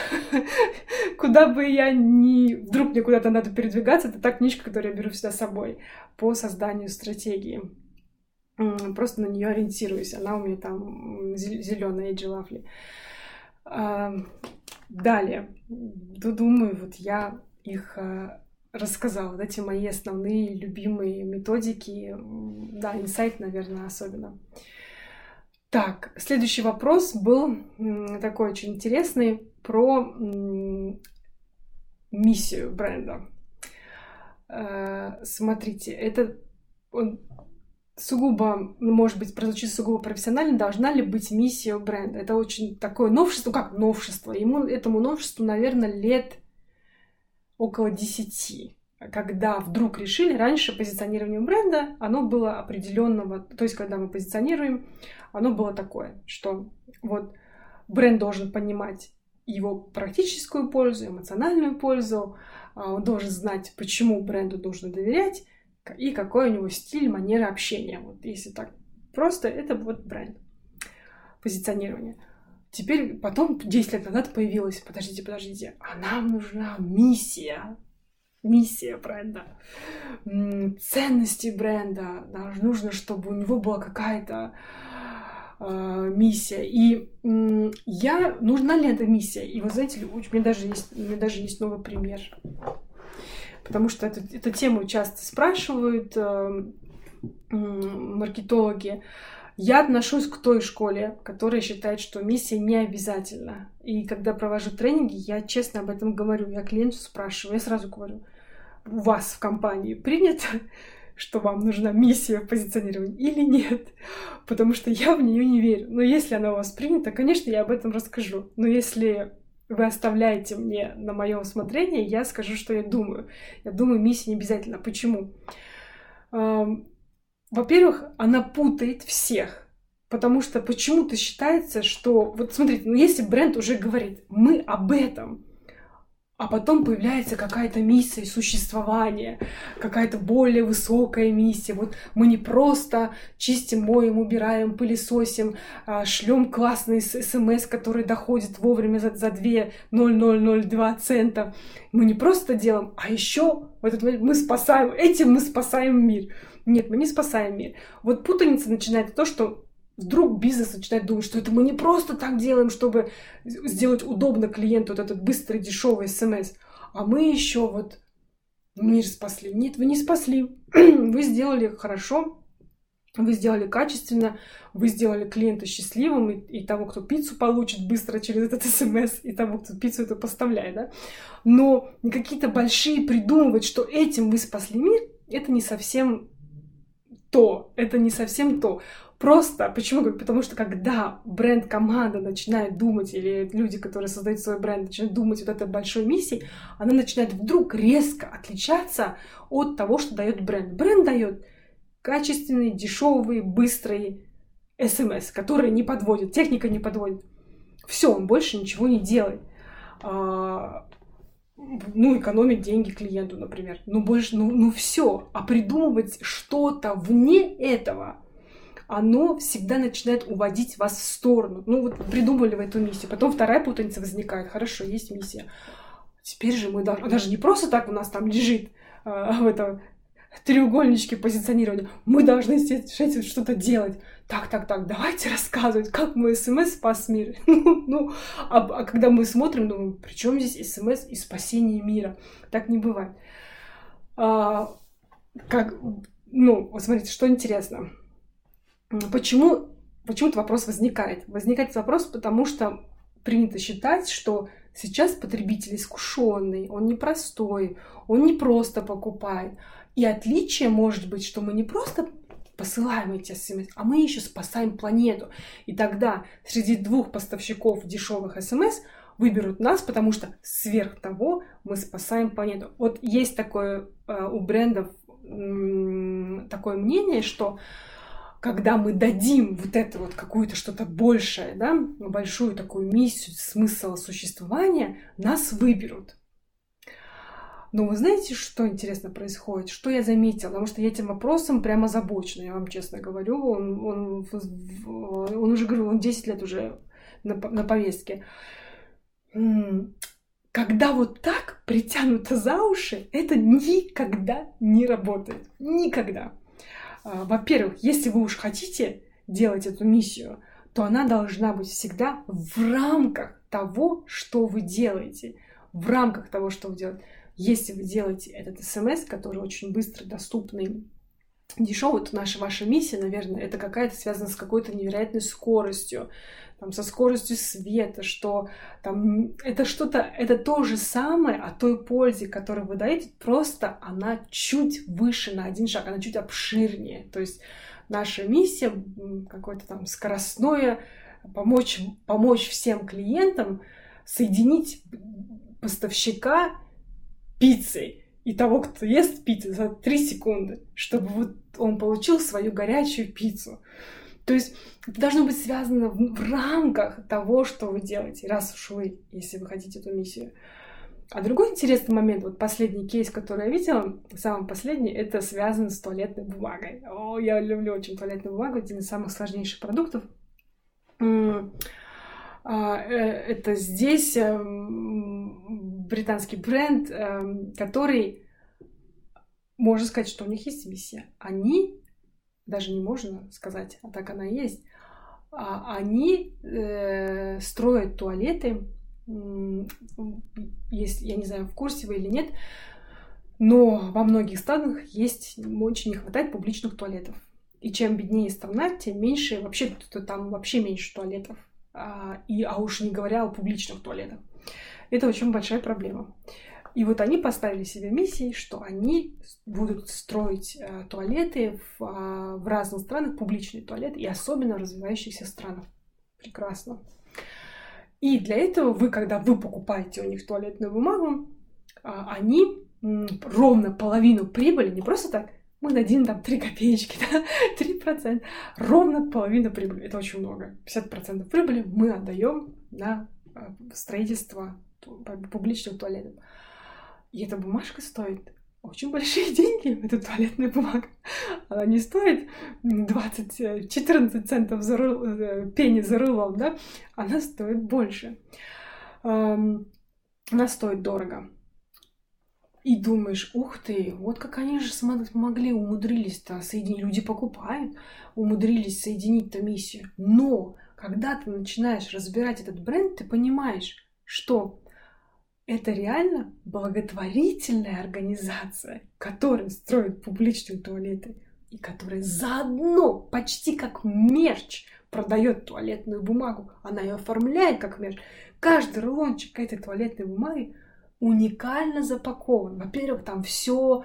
куда бы я ни... Вдруг мне куда-то надо передвигаться, это та книжка, которую я беру всегда с собой по созданию стратегии просто на нее ориентируюсь. Она у меня там зеленая Эйджи Лавли. Далее, думаю, вот я их а, рассказала, вот эти мои основные любимые методики, да, инсайт, наверное, особенно. Так, следующий вопрос был такой очень интересный про миссию бренда. А, смотрите, это он сугубо, ну, может быть, прозвучит сугубо профессионально, должна ли быть миссия бренда. Это очень такое новшество, как новшество. Ему, этому новшеству, наверное, лет около десяти. Когда вдруг решили, раньше позиционирование бренда, оно было определенного, то есть когда мы позиционируем, оно было такое, что вот бренд должен понимать его практическую пользу, эмоциональную пользу, а, он должен знать, почему бренду нужно доверять, и какой у него стиль, манера общения. Вот если так просто, это вот бренд, позиционирование. Теперь потом, 10 лет назад появилась, подождите, подождите, а нам нужна миссия, миссия бренда, ценности бренда. Нам нужно, чтобы у него была какая-то э, миссия. И э, я нужна ли эта миссия? И вы знаете, у меня даже есть, у меня даже есть новый пример. Потому что эту, эту тему часто спрашивают э, э, маркетологи. Я отношусь к той школе, которая считает, что миссия не обязательна. И когда провожу тренинги, я честно об этом говорю. Я клиенту спрашиваю, я сразу говорю, у вас в компании принято, что вам нужна миссия позиционирования или нет? Потому что я в нее не верю. Но если она у вас принята, конечно, я об этом расскажу. Но если вы оставляете мне на мое усмотрение, я скажу, что я думаю. Я думаю, миссия не обязательно. Почему? Во-первых, она путает всех. Потому что почему-то считается, что... Вот смотрите, ну если бренд уже говорит, мы об этом, а потом появляется какая-то миссия существования, какая-то более высокая миссия. Вот мы не просто чистим, моем, убираем, пылесосим, а, шлем классный смс, который доходит вовремя за, за 2,0002 цента. Мы не просто делаем, а еще в этот мы спасаем, этим мы спасаем мир. Нет, мы не спасаем мир. Вот путаница начинается то, что вдруг бизнес начинает думать, что это мы не просто так делаем, чтобы сделать удобно клиенту вот этот быстрый, дешевый смс, а мы еще вот мир спасли. Нет, вы не спасли. вы сделали хорошо, вы сделали качественно, вы сделали клиента счастливым, и, и того, кто пиццу получит быстро через этот смс, и того, кто пиццу это поставляет, да. Но какие-то большие придумывать, что этим вы спасли мир, это не совсем то, это не совсем то. Просто, почему? Потому что когда бренд-команда начинает думать, или люди, которые создают свой бренд, начинают думать вот этой большой миссией, она начинает вдруг резко отличаться от того, что дает бренд. Бренд дает качественный, дешевый, быстрый смс, который не подводит, техника не подводит. Все, он больше ничего не делает. А, ну, экономить деньги клиенту, например. Ну, больше, ну, ну все. А придумывать что-то вне этого – оно всегда начинает уводить вас в сторону. Ну, вот придумали в эту миссию. Потом вторая путаница возникает. Хорошо, есть миссия. Теперь же мы даже, даже не просто так у нас там лежит э, в этом треугольничке позиционирования. Мы должны с этим что-то делать. Так, так, так, давайте рассказывать, как мой смс спас мир. ну, ну а, а когда мы смотрим, думаем, при чем здесь смс и спасение мира? Так не бывает. А, как, ну, вот смотрите, что интересно почему, почему этот вопрос возникает? Возникает вопрос, потому что принято считать, что сейчас потребитель искушенный, он непростой, он не просто покупает. И отличие может быть, что мы не просто посылаем эти смс, а мы еще спасаем планету. И тогда среди двух поставщиков дешевых смс выберут нас, потому что сверх того мы спасаем планету. Вот есть такое э, у брендов такое мнение, что когда мы дадим вот это вот какую-то что-то большее, да, большую такую миссию, смысл существования, нас выберут. Но вы знаете, что интересно происходит? Что я заметила? Потому что я этим вопросом прямо озабочена, я вам честно говорю. Он, он, он уже, говорю, он 10 лет уже на, на повестке. Когда вот так притянуто за уши, это никогда не работает. Никогда. А, во-первых, если вы уж хотите делать эту миссию, то она должна быть всегда в рамках того, что вы делаете. В рамках того, что вы делаете. Если вы делаете этот смс, который очень быстро доступный, дешевый, то наша ваша миссия, наверное, это какая-то связана с какой-то невероятной скоростью, там, со скоростью света, что там, это что-то, это то же самое о той пользе, которую вы даете, просто она чуть выше на один шаг, она чуть обширнее. То есть наша миссия какое-то там скоростное, помочь, помочь всем клиентам соединить поставщика пиццы и того, кто ест пиццу за 3 секунды, чтобы вот он получил свою горячую пиццу. То есть это должно быть связано в, в рамках того, что вы делаете, раз уж вы, если вы хотите эту миссию. А другой интересный момент, вот последний кейс, который я видела, самый последний, это связан с туалетной бумагой. О, я люблю очень туалетную бумагу, один из самых сложнейших продуктов. А, э, это здесь эм, британский бренд, эм, который, можно сказать, что у них есть миссия. Они, даже не можно сказать, а так она и есть, а они э, строят туалеты если, я не знаю, в курсе вы или нет, но во многих странах есть, очень не хватает публичных туалетов. И чем беднее страна, тем меньше, вообще там вообще меньше туалетов. А, и, а уж не говоря о публичных туалетах. Это очень большая проблема. И вот они поставили себе миссией, что они будут строить э, туалеты в, э, в разных странах, публичные туалеты, и особенно в развивающихся странах. Прекрасно. И для этого вы, когда вы покупаете у них туалетную бумагу, а, они ровно половину прибыли, не просто так, мы дадим там 3 копеечки, да, 3%, ровно половину прибыли. Это очень много. 50% прибыли мы отдаем на а, строительство публичных туалетов. И эта бумажка стоит очень большие деньги, эта туалетная бумага. Она не стоит 20-14 центов за рул, э, пени за рулон, да? Она стоит больше. Она стоит дорого. И думаешь, ух ты, вот как они же смогли, умудрились-то соединить. Люди покупают, умудрились соединить-то миссию. Но когда ты начинаешь разбирать этот бренд, ты понимаешь, что это реально благотворительная организация, которая строит публичные туалеты и которая заодно почти как мерч продает туалетную бумагу. Она ее оформляет как мерч. Каждый рулончик этой туалетной бумаги уникально запакован. Во-первых, там все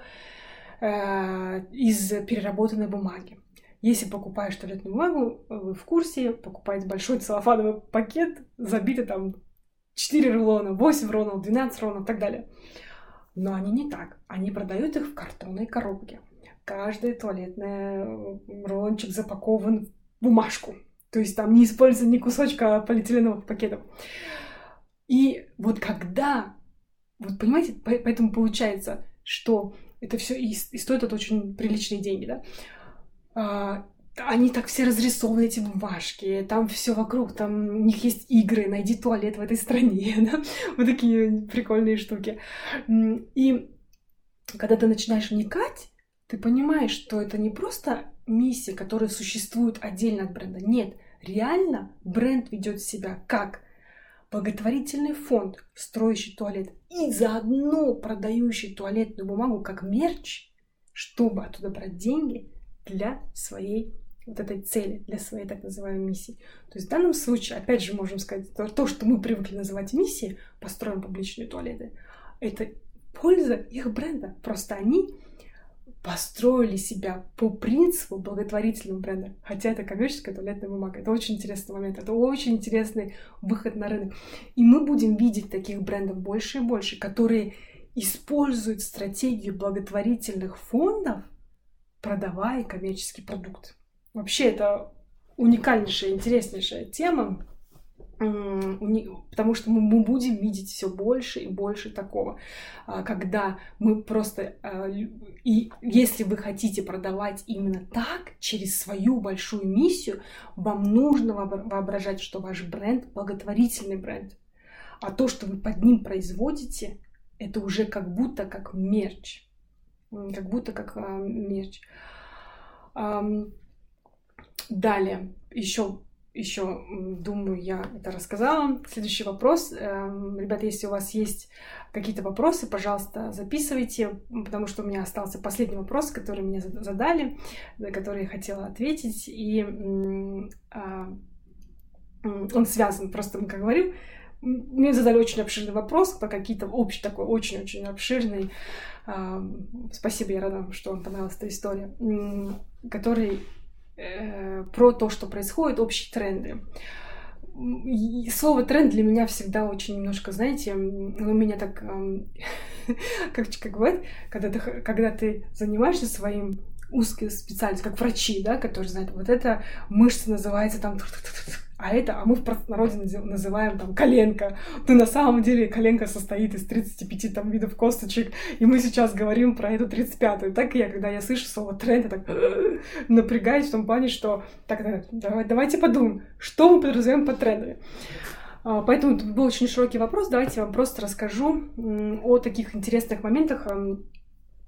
э, из переработанной бумаги. Если покупаешь туалетную бумагу, вы в курсе, покупаете большой целлофановый пакет, забитый там 4 рулона, 8 рулонов, 12 рулонов и так далее. Но они не так. Они продают их в картонной коробке. Каждый туалетный э, рулончик запакован в бумажку. То есть там не используется ни кусочка полиэтиленовых пакетов. И вот когда, вот понимаете, поэтому получается, что это все и, стоит это очень приличные деньги, да? Они так все разрисованы, эти бумажки, там все вокруг, там у них есть игры, найди туалет в этой стране, да? вот такие прикольные штуки. И когда ты начинаешь вникать, ты понимаешь, что это не просто миссия, которая существует отдельно от бренда. Нет, реально бренд ведет себя как благотворительный фонд, строящий туалет, и заодно продающий туалетную бумагу как мерч, чтобы оттуда брать деньги для своей вот этой цели, для своей так называемой миссии. То есть в данном случае, опять же, можем сказать, то, то что мы привыкли называть миссией, построим публичные туалеты, это польза их бренда. Просто они построили себя по принципу благотворительного бренда. Хотя это коммерческая туалетная бумага. Это очень интересный момент. Это очень интересный выход на рынок. И мы будем видеть таких брендов больше и больше, которые используют стратегию благотворительных фондов, продавая коммерческий продукт. Вообще это уникальнейшая, интереснейшая тема, потому что мы будем видеть все больше и больше такого, а, когда мы просто а, и если вы хотите продавать именно так через свою большую миссию, вам нужно воображать, что ваш бренд благотворительный бренд, а то, что вы под ним производите, это уже как будто как мерч, как будто как а, мерч. Далее, еще, еще, думаю, я это рассказала. Следующий вопрос. Эм, ребята, если у вас есть какие-то вопросы, пожалуйста, записывайте, потому что у меня остался последний вопрос, который мне задали, на который я хотела ответить. И а, он связан, просто как говорим, мне задали очень обширный вопрос, по какие-то общий такой, очень-очень обширный. Спасибо, я рада, что вам понравилась эта история, который про то, что происходит, общие тренды. И слово тренд для меня всегда очень немножко, знаете, у меня так, как, как говорят, когда ты, когда ты занимаешься своим узкая специальность, как врачи, да, которые знают, вот эта мышца называется там, а это, а мы в простонародье называем там коленка. Но на самом деле коленка состоит из 35 там видов косточек, и мы сейчас говорим про эту 35-ю. Так я, когда я слышу слово тренд, я так напрягаюсь в том плане, что так, давай, давайте подумаем, что мы подразумеваем под трендами. А, поэтому это был очень широкий вопрос. Давайте я вам просто расскажу о таких интересных моментах.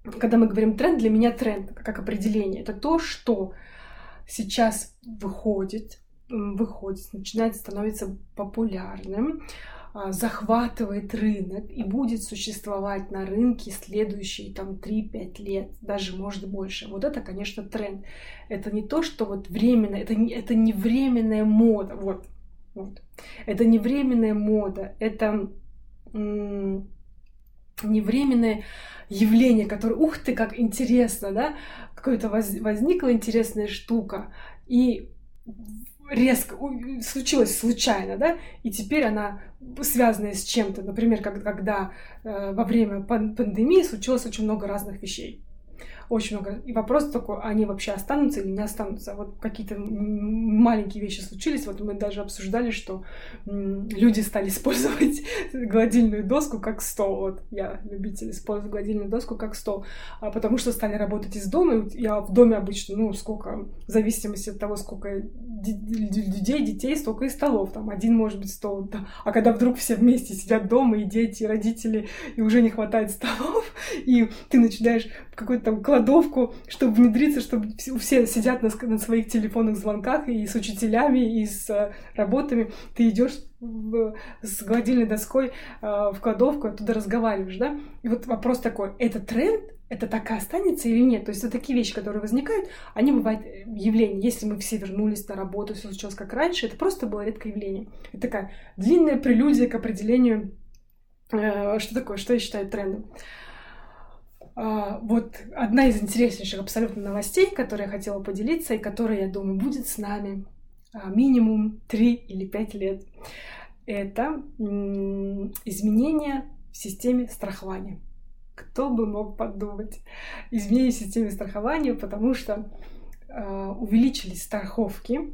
Когда мы говорим тренд, для меня тренд, как определение, это то, что сейчас выходит, выходит, начинает становиться популярным, а, захватывает рынок и будет существовать на рынке следующие там 3-5 лет, даже может больше. Вот это, конечно, тренд. Это не то, что вот временно, это не, это не временная мода, вот, вот. Это не временная мода, это м- не временное явление, которое, ух ты, как интересно, да, какое-то воз, возникла интересная штука, и резко случилось случайно, да, и теперь она связанная с чем-то. Например, как, когда э, во время пандемии случилось очень много разных вещей очень много. И вопрос такой, они вообще останутся или не останутся. Вот какие-то маленькие вещи случились. Вот мы даже обсуждали, что люди стали использовать гладильную доску как стол. Вот я любитель использовать гладильную доску как стол. А потому что стали работать из дома. Я в доме обычно, ну, сколько, в зависимости от того, сколько людей, детей, столько и столов. Там один может быть стол. Да. А когда вдруг все вместе сидят дома, и дети, и родители, и уже не хватает столов, и ты начинаешь какой-то там кладовку, чтобы внедриться, чтобы все сидят на, на своих телефонных звонках и с учителями, и с э, работами. Ты идешь с гладильной доской э, в кладовку, оттуда разговариваешь, да? И вот вопрос такой, это тренд? Это так и останется или нет? То есть вот такие вещи, которые возникают, они бывают э, явления. Если мы все вернулись на работу, все случилось как раньше, это просто было редкое явление. Это такая длинная прелюдия к определению, что такое, что я считаю трендом. А, вот одна из интереснейших абсолютно новостей, которые я хотела поделиться и которая, я думаю, будет с нами а, минимум 3 или 5 лет, это изменения в системе страхования. Кто бы мог подумать? Изменения в системе страхования, потому что э, увеличились страховки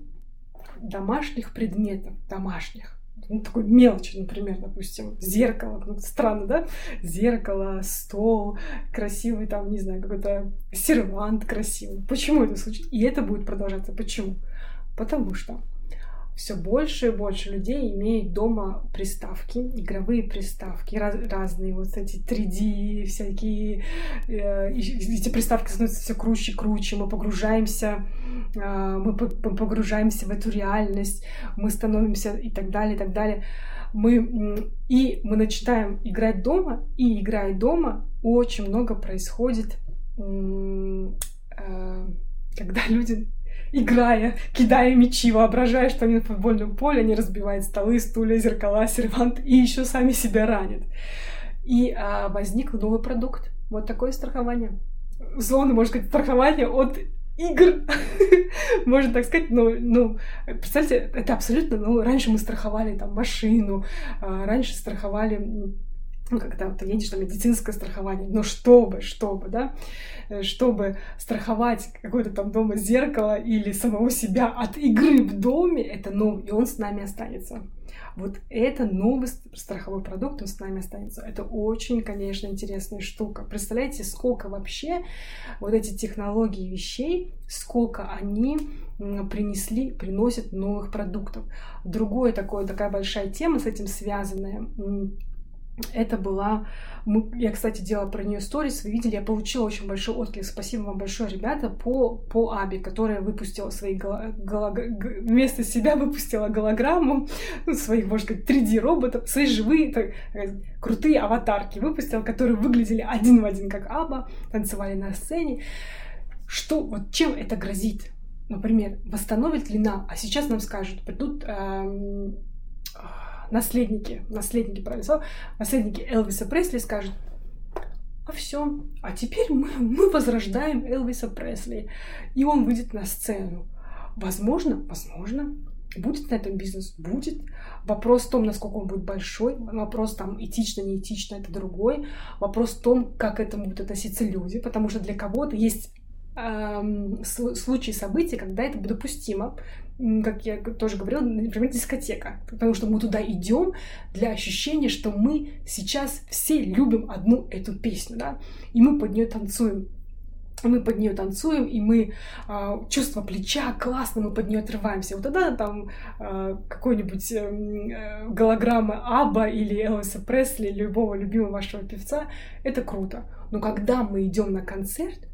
домашних предметов, домашних ну, такой мелочи, например, допустим, зеркало, ну, странно, да? Зеркало, стол, красивый там, не знаю, какой-то сервант красивый. Почему это случится? И это будет продолжаться. Почему? Потому что все больше и больше людей имеют дома приставки, игровые приставки, раз, разные вот эти 3D, всякие, э, эти приставки становятся все круче и круче, мы погружаемся, э, мы погружаемся в эту реальность, мы становимся и так далее, и так далее. Мы, и мы начинаем играть дома, и играя дома, очень много происходит, э, когда люди играя, кидая мячи, воображая, что они на футбольном поле, они разбивают столы, стулья, зеркала, сервант и еще сами себя ранят. И а, возник новый продукт. Вот такое страхование. Условно, можно сказать, страхование от игр, можно так сказать, ну, ну, представьте, это абсолютно, ну, раньше мы страховали там машину, а, раньше страховали ну, когда ты едешь на медицинское страхование, но чтобы, чтобы, да, э, чтобы страховать какое-то там дома зеркало или самого себя от игры в доме, это новый, и он с нами останется. Вот это новый страховой продукт, он с нами останется. Это очень, конечно, интересная штука. Представляете, сколько вообще вот эти технологии вещей, сколько они принесли, приносят новых продуктов. Другое такое, такая большая тема с этим связанная это была... Я, кстати, делала про нее сторис, вы видели, я получила очень большой отклик. Спасибо вам большое, ребята, по, по Аби, которая выпустила свои... Голо... Голо... Вместо себя выпустила голограмму ну, своих, можно сказать, 3D-роботов, свои живые, так, э, крутые аватарки выпустила, которые выглядели один в один, как Аба, танцевали на сцене. Что, вот чем это грозит? Например, восстановит ли нам, а сейчас нам скажут, придут эм, наследники, наследники, правильно слово, наследники Элвиса Пресли скажут, а все, а теперь мы, мы возрождаем Элвиса Пресли, и он выйдет на сцену. Возможно, возможно, будет на этом бизнес, будет. Вопрос в том, насколько он будет большой, вопрос там этично, не этично, это другой. Вопрос в том, как к этому будут относиться люди, потому что для кого-то есть э, случаи, события, когда это допустимо, как я тоже говорила, например, дискотека. Потому что мы туда идем для ощущения, что мы сейчас все любим одну эту песню, да, и мы под нее танцуем мы под нее танцуем, и мы э, чувство плеча классно, мы под нее отрываемся. Вот тогда там э, какой-нибудь э, голограмма Аба или Элвиса Пресли, любого любимого вашего певца, это круто. Но когда мы идем на концерт,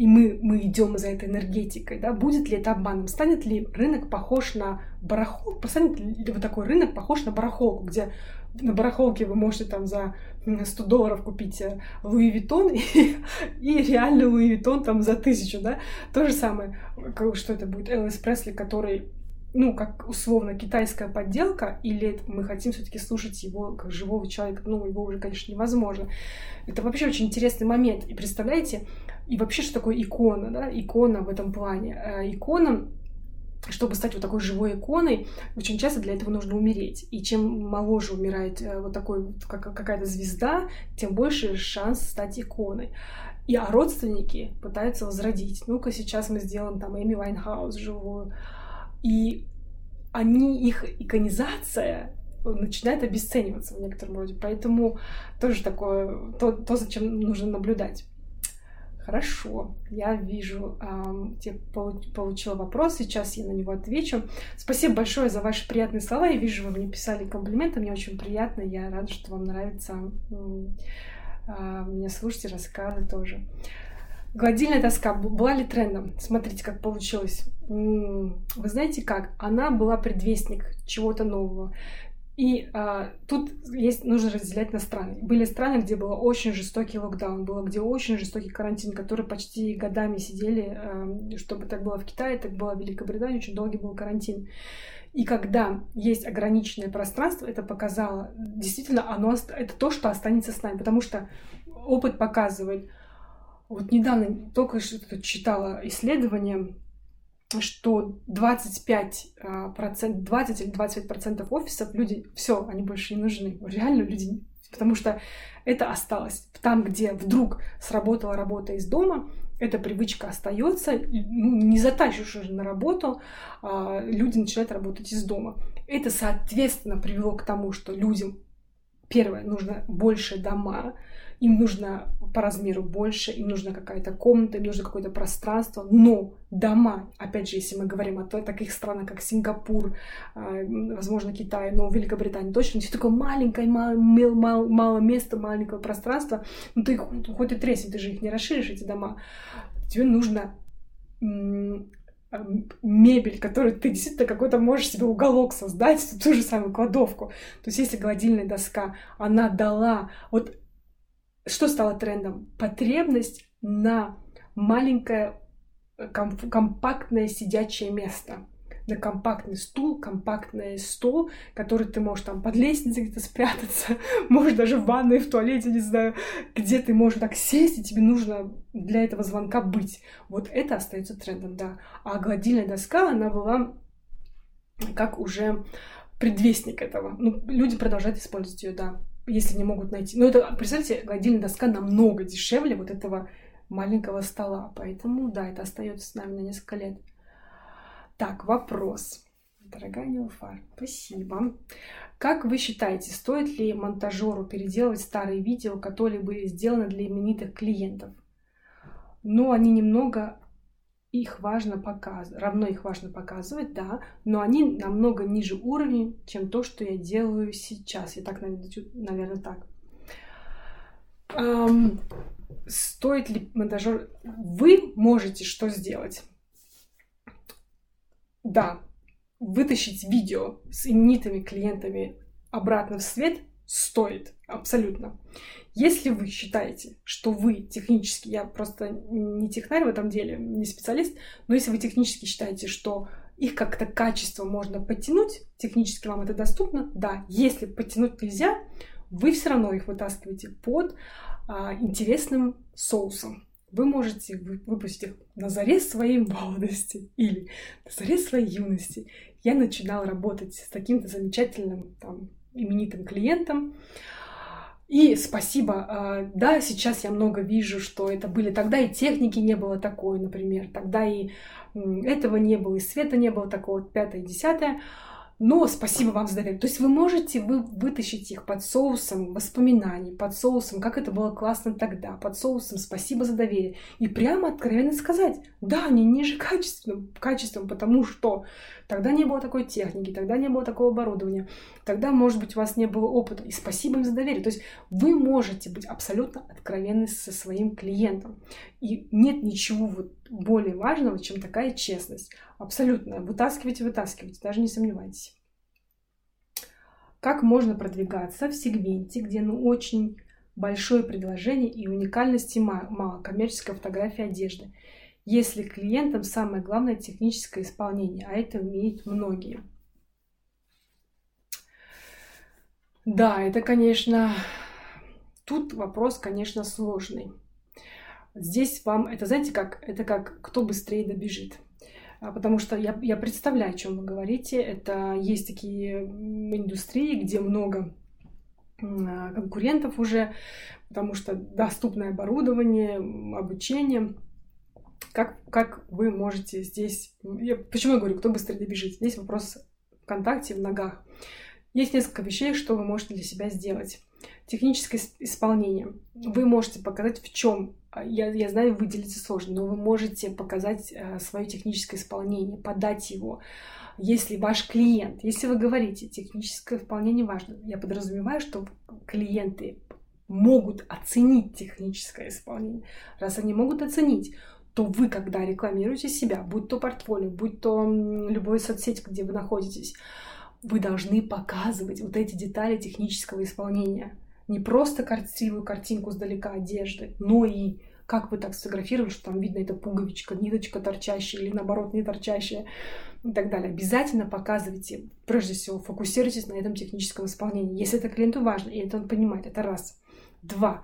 и мы, мы идем за этой энергетикой, да, будет ли это обманом? Станет ли рынок похож на барахолку? Станет ли вот такой рынок похож на барахолку, где на барахолке вы можете там за 100 долларов купить э, Louis Vuitton и, и реально Louis Vuitton там за тысячу, да? То же самое, что это будет Элвис Пресли, который ну, как условно китайская подделка, или мы хотим все-таки слушать его как живого человека, ну, его уже, конечно, невозможно. Это вообще очень интересный момент. И представляете, и вообще, что такое икона, да, икона в этом плане. Э, икона чтобы стать вот такой живой иконой, очень часто для этого нужно умереть. И чем моложе умирает э, вот такой какая-то звезда, тем больше шанс стать иконой. И а родственники пытаются возродить. Ну-ка, сейчас мы сделаем там Эми Уайнхаус живую. И они, их иконизация начинает обесцениваться в некотором роде. Поэтому тоже такое, то, то зачем нужно наблюдать. Хорошо, я вижу, тебе получила вопрос, сейчас я на него отвечу. Спасибо большое за ваши приятные слова. Я вижу, вы мне писали комплименты, мне очень приятно. Я рада, что вам нравится э, меня слушать и рассказы тоже. Гладильная доска была ли трендом? Смотрите, как получилось. Вы знаете как? Она была предвестник чего-то нового. И а, тут есть, нужно разделять на страны. Были страны, где был очень жестокий локдаун, было где очень жестокий карантин, который почти годами сидели, а, чтобы так было в Китае, так было в Великобритании, очень долгий был карантин. И когда есть ограниченное пространство, это показало, действительно, оно, это то, что останется с нами, потому что опыт показывает, вот недавно только что читала исследование, что 25 а, процент, 20 или 25 процентов офисов люди, все, они больше не нужны. Реально люди, потому что это осталось. Там, где вдруг сработала работа из дома, эта привычка остается, ну, не затащишь уже на работу, а люди начинают работать из дома. Это, соответственно, привело к тому, что людям, первое, нужно больше дома, им нужно по размеру больше, им нужна какая-то комната, им нужно какое-то пространство, но дома, опять же, если мы говорим о таких странах, как Сингапур, а, возможно, Китай, но Великобритания точно, все такое маленькое, мало, мало, мало места, маленького пространства, ну ты хоть и тресни, ты же их не расширишь, эти дома, тебе нужно а, мебель, которую ты действительно какой-то можешь себе уголок создать, ту же самую кладовку. То есть если гладильная доска, она дала вот что стало трендом? Потребность на маленькое э, компактное сидячее место на компактный стул, компактный стол, который ты можешь там под лестницей где-то спрятаться, можешь даже в ванной, в туалете, не знаю, где ты можешь так сесть, и тебе нужно для этого звонка быть. Вот это остается трендом, да. А гладильная доска, она была как уже предвестник этого. Ну, люди продолжают использовать ее, да если не могут найти. Но это, представьте, гладильная доска намного дешевле вот этого маленького стола. Поэтому, да, это остается с нами на несколько лет. Так, вопрос. Дорогая Нилфар, спасибо. Как вы считаете, стоит ли монтажеру переделывать старые видео, которые были сделаны для именитых клиентов? Но они немного их важно показывать, равно их важно показывать, да, но они намного ниже уровня, чем то, что я делаю сейчас. Я так, наверное, так. Эм, стоит ли монтажер... Вы можете что сделать? Да, вытащить видео с именитыми клиентами обратно в свет стоит, абсолютно. Если вы считаете, что вы технически, я просто не технарь в этом деле, не специалист, но если вы технически считаете, что их как-то качество можно подтянуть, технически вам это доступно, да, если подтянуть нельзя, вы все равно их вытаскиваете под а, интересным соусом. Вы можете выпустить их на заре своей молодости или на заре своей юности. Я начинала работать с таким-то замечательным там, именитым клиентом, И спасибо. А, да, сейчас я много вижу, что это были тогда и техники не было такой, например, тогда и этого не было, и света не было такого, пятое, десятое но спасибо вам за доверие. То есть вы можете вы вытащить их под соусом воспоминаний, под соусом, как это было классно тогда, под соусом спасибо за доверие. И прямо откровенно сказать, да, они ниже качеством, качеством, потому что тогда не было такой техники, тогда не было такого оборудования, тогда, может быть, у вас не было опыта. И спасибо им за доверие. То есть вы можете быть абсолютно откровенны со своим клиентом. И нет ничего вот более важного, чем такая честность. Абсолютно. Вытаскивайте, вытаскивайте, даже не сомневайтесь. Как можно продвигаться в сегменте, где ну очень большое предложение и уникальности мало, коммерческая фотография одежды, если клиентам самое главное техническое исполнение, а это умеют многие. Да, это, конечно, тут вопрос, конечно, сложный. Здесь вам, это знаете как, это как кто быстрее добежит. А, потому что я, я представляю, о чем вы говорите. Это есть такие индустрии, где много а, конкурентов уже, потому что доступное оборудование, обучение. Как, как вы можете здесь... Я, почему я говорю, кто быстрее добежит? Здесь вопрос ВКонтакте, в ногах. Есть несколько вещей, что вы можете для себя сделать. Техническое исполнение. Вы можете показать, в чем а, я, я знаю, выделиться сложно, но вы можете показать э, свое техническое исполнение, подать его. Если ваш клиент, если вы говорите, техническое исполнение важно, я подразумеваю, что клиенты могут оценить техническое исполнение. Раз они могут оценить, то вы, когда рекламируете себя, будь то портфолио, будь то любой соцсеть, где вы находитесь, вы должны показывать вот эти детали технического исполнения – не просто красивую картинку сдалека одежды, но и как вы так сфотографировали, что там видно эта пуговичка, ниточка торчащая или наоборот не торчащая и так далее. Обязательно показывайте, прежде всего, фокусируйтесь на этом техническом исполнении. Если это клиенту важно, и это он понимает, это раз. Два.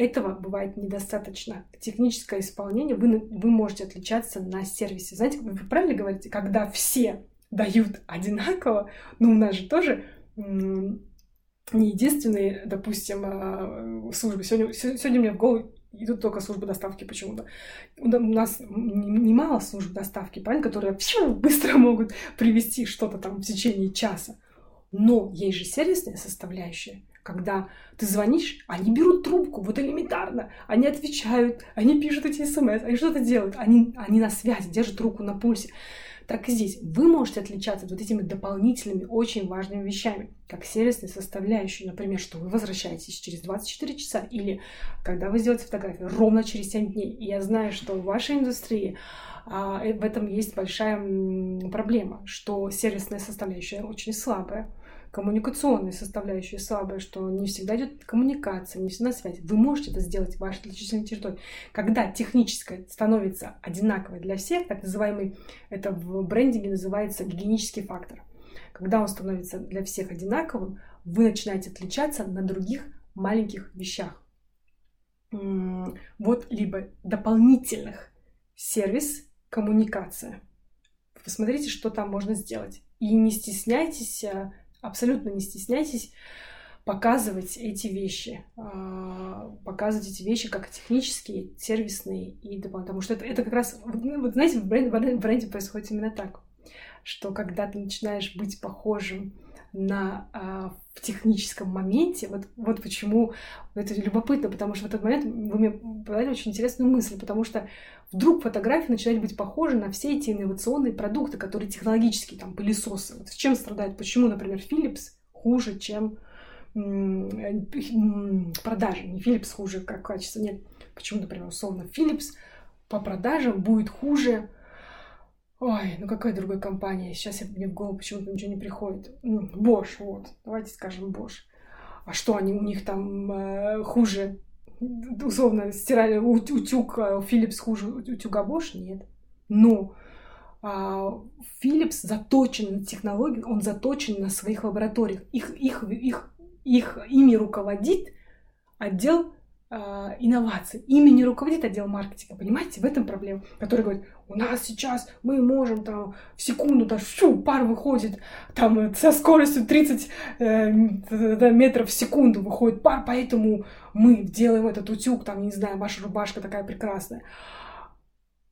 Этого бывает недостаточно. Техническое исполнение вы, вы можете отличаться на сервисе. Знаете, вы правильно говорите, когда все дают одинаково, но у нас же тоже не единственные, допустим, а, службы. Сегодня, сегодня мне в голову идут только службы доставки почему-то. У нас немало служб доставки, правильно, которые фью, быстро могут привести что-то там в течение часа. Но есть же сервисная составляющая, когда ты звонишь, они берут трубку, вот элементарно, они отвечают, они пишут эти смс, они что-то делают, они, они на связи, держат руку на пульсе так и здесь. Вы можете отличаться вот этими дополнительными, очень важными вещами, как сервисной составляющей, например, что вы возвращаетесь через 24 часа или когда вы сделаете фотографию ровно через 7 дней. И я знаю, что в вашей индустрии а, в этом есть большая проблема, что сервисная составляющая очень слабая коммуникационной составляющей слабая, что не всегда идет коммуникация, не всегда связь. Вы можете это сделать в вашей отличительной территории. Когда техническое становится одинаковой для всех, так называемый, это в брендинге называется гигиенический фактор. Когда он становится для всех одинаковым, вы начинаете отличаться на других маленьких вещах. Вот либо дополнительных сервис, коммуникация. Посмотрите, что там можно сделать. И не стесняйтесь а, абсолютно не стесняйтесь показывать эти вещи, а, показывать эти вещи как технические, сервисные и потому что это, это как раз, ну, вот знаете, в бренде, в бренде происходит именно так, что когда ты начинаешь быть похожим на а, в техническом моменте, вот, вот почему это любопытно, потому что в этот момент вы мне подали очень интересную мысль, потому что вдруг фотографии начинают быть похожи на все эти инновационные продукты, которые технологические, там, пылесосы. Вот с чем страдают? Почему, например, Philips хуже, чем продажи? Не Philips хуже как качество, нет. Почему, например, условно Philips по продажам будет хуже Ой, ну какая другая компания? Сейчас мне в голову почему-то ничего не приходит. Bosch, вот. Давайте скажем Bosch. А что, они у них там э, хуже? Условно, стирали утюг э, Philips хуже утюга Bosch? Нет. Но а, Philips заточен на технологии, он заточен на своих лабораториях. Их, их, их, их, ими руководит отдел инноваций. Ими не руководит отдел маркетинга, понимаете, в этом проблема, который говорит, у нас сейчас мы можем там в секунду, там, фу, пар выходит, там э, со скоростью 30 э, метров в секунду выходит пар, поэтому мы делаем этот утюг, там, не знаю, ваша рубашка такая прекрасная.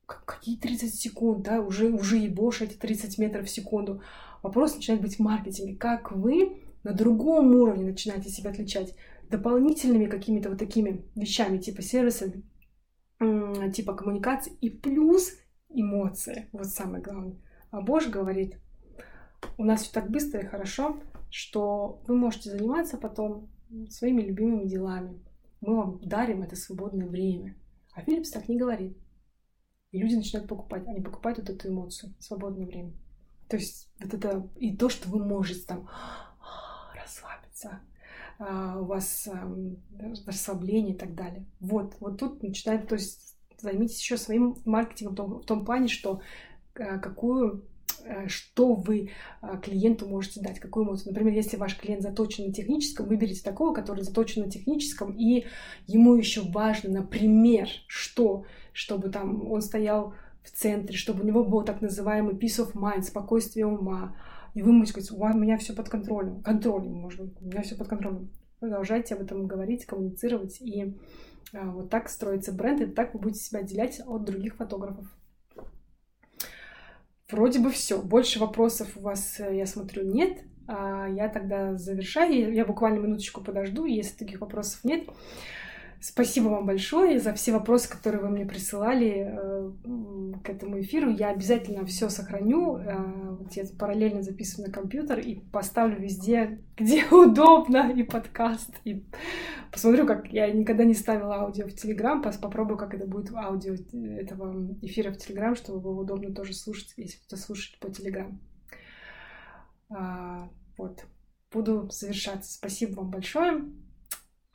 Какие 30 секунд, да, уже, уже ебошь эти 30 метров в секунду. Вопрос начинает быть в маркетинге. Как вы на другом уровне начинаете себя отличать? Дополнительными какими-то вот такими вещами, типа сервисами, типа коммуникации, и плюс эмоции. Вот самое главное. А Бош говорит, у нас все так быстро и хорошо, что вы можете заниматься потом своими любимыми делами. Мы вам дарим это свободное время. А Филлипс так не говорит. И люди начинают покупать. Они покупают вот эту эмоцию, свободное время. То есть вот это и то, что вы можете там расслабиться, а, у вас расслабление и так далее. Вот, вот тут начинает, то есть займитесь еще своим маркетингом в том, в том плане, что а, какую э, что вы а, клиенту можете дать, какую эмоцию. Например, если ваш клиент заточен на техническом, выберите такого, который заточен на техническом, и ему еще важно, например, что, чтобы там он стоял в центре, чтобы у него был так называемый peace of mind, спокойствие ума, и вы у меня все под контролем. Контролем, быть, у меня все под контролем. Продолжайте об этом говорить, коммуницировать. И а, вот так строится бренд, и так вы будете себя отделять от других фотографов. Вроде бы все. Больше вопросов у вас, э, я смотрю, нет. А я тогда завершаю. Я буквально минуточку подожду. Если таких вопросов нет, Спасибо вам большое за все вопросы, которые вы мне присылали э, к этому эфиру. Я обязательно все сохраню. Э, вот я параллельно записываю на компьютер и поставлю везде, где удобно, и подкаст. И посмотрю, как я никогда не ставила аудио в Телеграм. Попробую, как это будет аудио этого эфира в Телеграм, чтобы было удобно тоже слушать, если кто-то слушает по Телеграм. А, вот. Буду завершаться. Спасибо вам большое.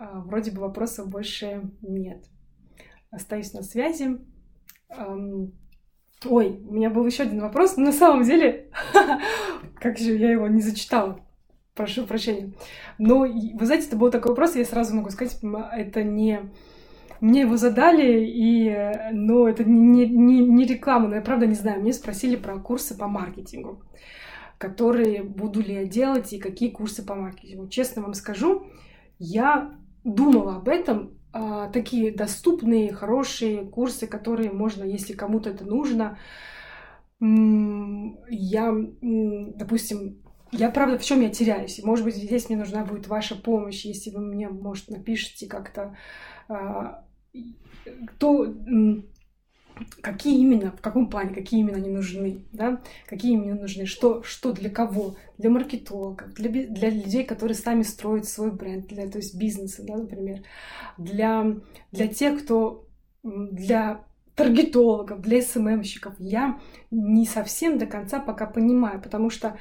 А, вроде бы вопросов больше нет. Остаюсь на связи. Ой, у меня был еще один вопрос, но на самом деле, как же я его не зачитала. Прошу прощения. Но, вы знаете, это был такой вопрос, я сразу могу сказать, это не... Мне его задали, и, но это не, не, не реклама, но я правда не знаю. Мне спросили про курсы по маркетингу, которые буду ли я делать и какие курсы по маркетингу. Честно вам скажу, я думала об этом, а, такие доступные, хорошие курсы, которые можно, если кому-то это нужно. Я, допустим, я правда в чем я теряюсь. Может быть, здесь мне нужна будет ваша помощь, если вы мне, может, напишите как-то, а, то какие именно, в каком плане, какие именно они нужны, да, какие именно нужны, что, что для кого, для маркетологов, для, для людей, которые сами строят свой бренд, для, то есть бизнеса, да, например, для, для тех, кто, для таргетологов, для СММщиков, я не совсем до конца пока понимаю, потому что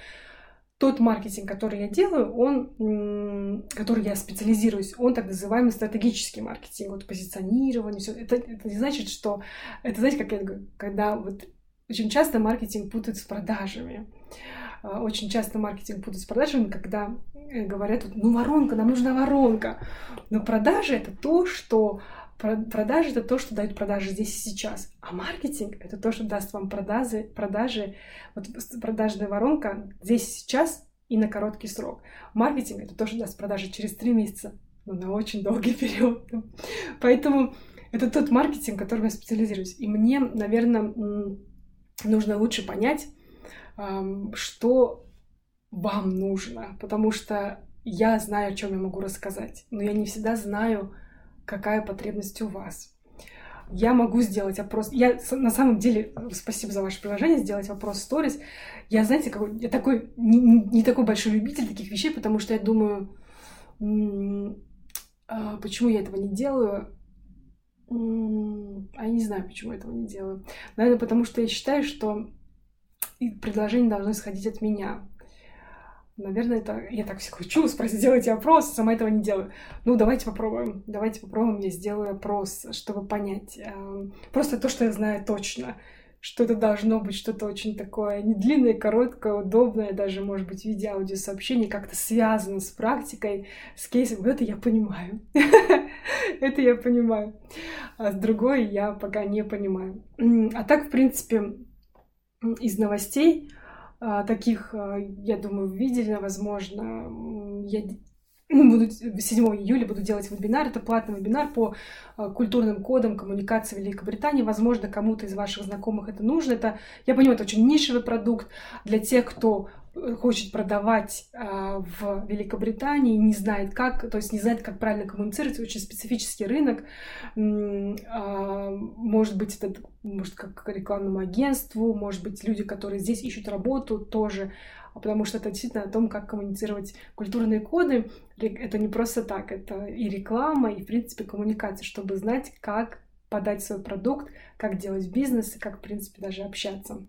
тот маркетинг, который я делаю, он, который я специализируюсь, он так называемый стратегический маркетинг, вот позиционирование, все. Это, это не значит, что... Это, знаете, как я говорю, когда вот очень часто маркетинг путают с продажами. А, очень часто маркетинг путают с продажами, когда э, говорят, ну, воронка, нам нужна воронка. Но продажи — это то, что Продажи это то, что дает продажи здесь и сейчас. А маркетинг это то, что даст вам продажи, продажи вот продажная воронка здесь и сейчас и на короткий срок. Маркетинг это то, что даст продажи через три месяца, но на очень долгий период. Поэтому это тот маркетинг, которым я специализируюсь. И мне, наверное, нужно лучше понять, что вам нужно, потому что я знаю, о чем я могу рассказать, но я не всегда знаю, какая потребность у вас. Я могу сделать опрос. Я на самом деле, спасибо за ваше приложение, сделать вопрос сторис. Я, знаете, какой, я такой не, не такой большой любитель таких вещей, потому что я думаю, а, почему я этого не делаю. А я не знаю, почему я этого не делаю. Наверное, потому что я считаю, что предложение должно исходить от меня. Наверное, это я так все хочу спросить, сделайте опрос, сама этого не делаю. Ну, давайте попробуем. Давайте попробуем, я сделаю опрос, чтобы понять. Эм, просто то, что я знаю точно. Что это должно быть что-то очень такое не длинное, короткое, удобное, даже, может быть, в виде аудиосообщений, как-то связано с практикой, с кейсом. Это я понимаю. Это я понимаю. А с другой я пока не понимаю. А так, в принципе, из новостей таких, а, я думаю, видели, возможно. Я ну, буду 7 июля буду делать вебинар. Это платный вебинар по а, культурным кодам коммуникации Великобритании. Возможно, кому-то из ваших знакомых это нужно. Это, я понимаю, это очень нишевый продукт для тех, кто хочет продавать а, в Великобритании, не знает как, то есть не знает, как правильно коммуницировать, очень специфический рынок. А, может быть, это может как рекламному агентству, может быть, люди, которые здесь ищут работу, тоже потому что это действительно о том, как коммуницировать культурные коды. Это не просто так, это и реклама, и, в принципе, коммуникация, чтобы знать, как подать свой продукт, как делать бизнес и как, в принципе, даже общаться.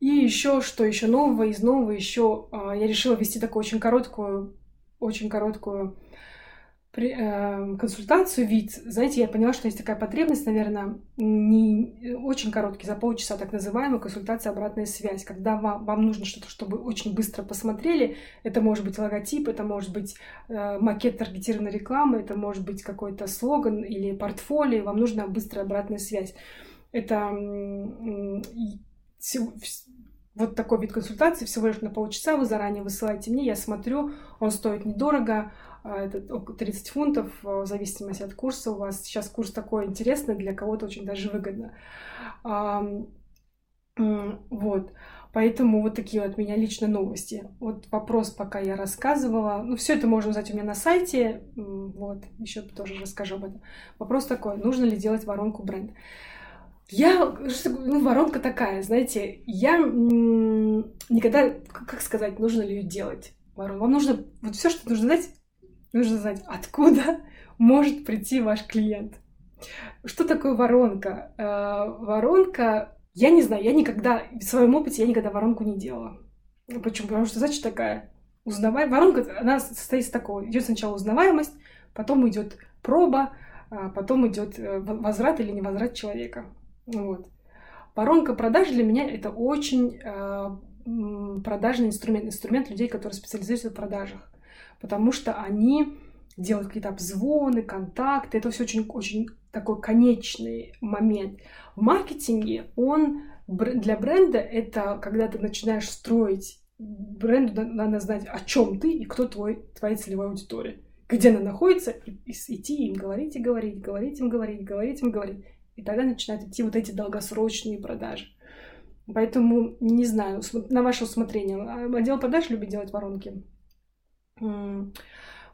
И еще, что еще нового, из нового еще а, я решила вести такую очень короткую, очень короткую э, консультацию, вид. Знаете, я поняла, что есть такая потребность, наверное, не очень короткий, за полчаса так называемая консультация обратная связь, когда вам, вам нужно что-то, чтобы очень быстро посмотрели. Это может быть логотип, это может быть э, макет таргетированной рекламы, это может быть какой-то слоган или портфолио, вам нужна быстрая обратная связь. Это вот такой вид консультации всего лишь на полчаса, вы заранее высылаете мне, я смотрю, он стоит недорого, а, это около 30 фунтов, а, в зависимости от курса. У вас сейчас курс такой интересный, для кого-то очень даже выгодно. Вот. Поэтому вот такие от меня лично новости. Вот вопрос, пока я рассказывала. Ну, все это можно узнать у меня на сайте. Вот, еще тоже расскажу об этом. Вопрос такой, нужно ли делать воронку бренда? Я, ну, воронка такая, знаете, я никогда, как сказать, нужно ли ее делать? Воронку. Вам нужно, вот все, что нужно знать, нужно знать, откуда может прийти ваш клиент. Что такое воронка? Э, воронка, я не знаю, я никогда, в своем опыте я никогда воронку не делала. Почему? Потому что задача такая, узнавай, воронка, она состоит из такого, идет сначала узнаваемость, потом идет проба, а потом идет э, возврат или невозврат человека. Вот. Воронка продаж для меня это очень э, продажный инструмент, инструмент людей, которые специализируются в продажах, потому что они делают какие-то обзвоны, контакты, это все очень, очень такой конечный момент. В маркетинге он для бренда это когда ты начинаешь строить бренду надо знать, о чем ты и кто твой, твоя целевая аудитория. Где она находится, и, и идти им говорить и говорить, говорить им говорить, говорить им говорить. И тогда начинают идти вот эти долгосрочные продажи. Поэтому, не знаю, на ваше усмотрение. А, отдел продаж любит делать воронки.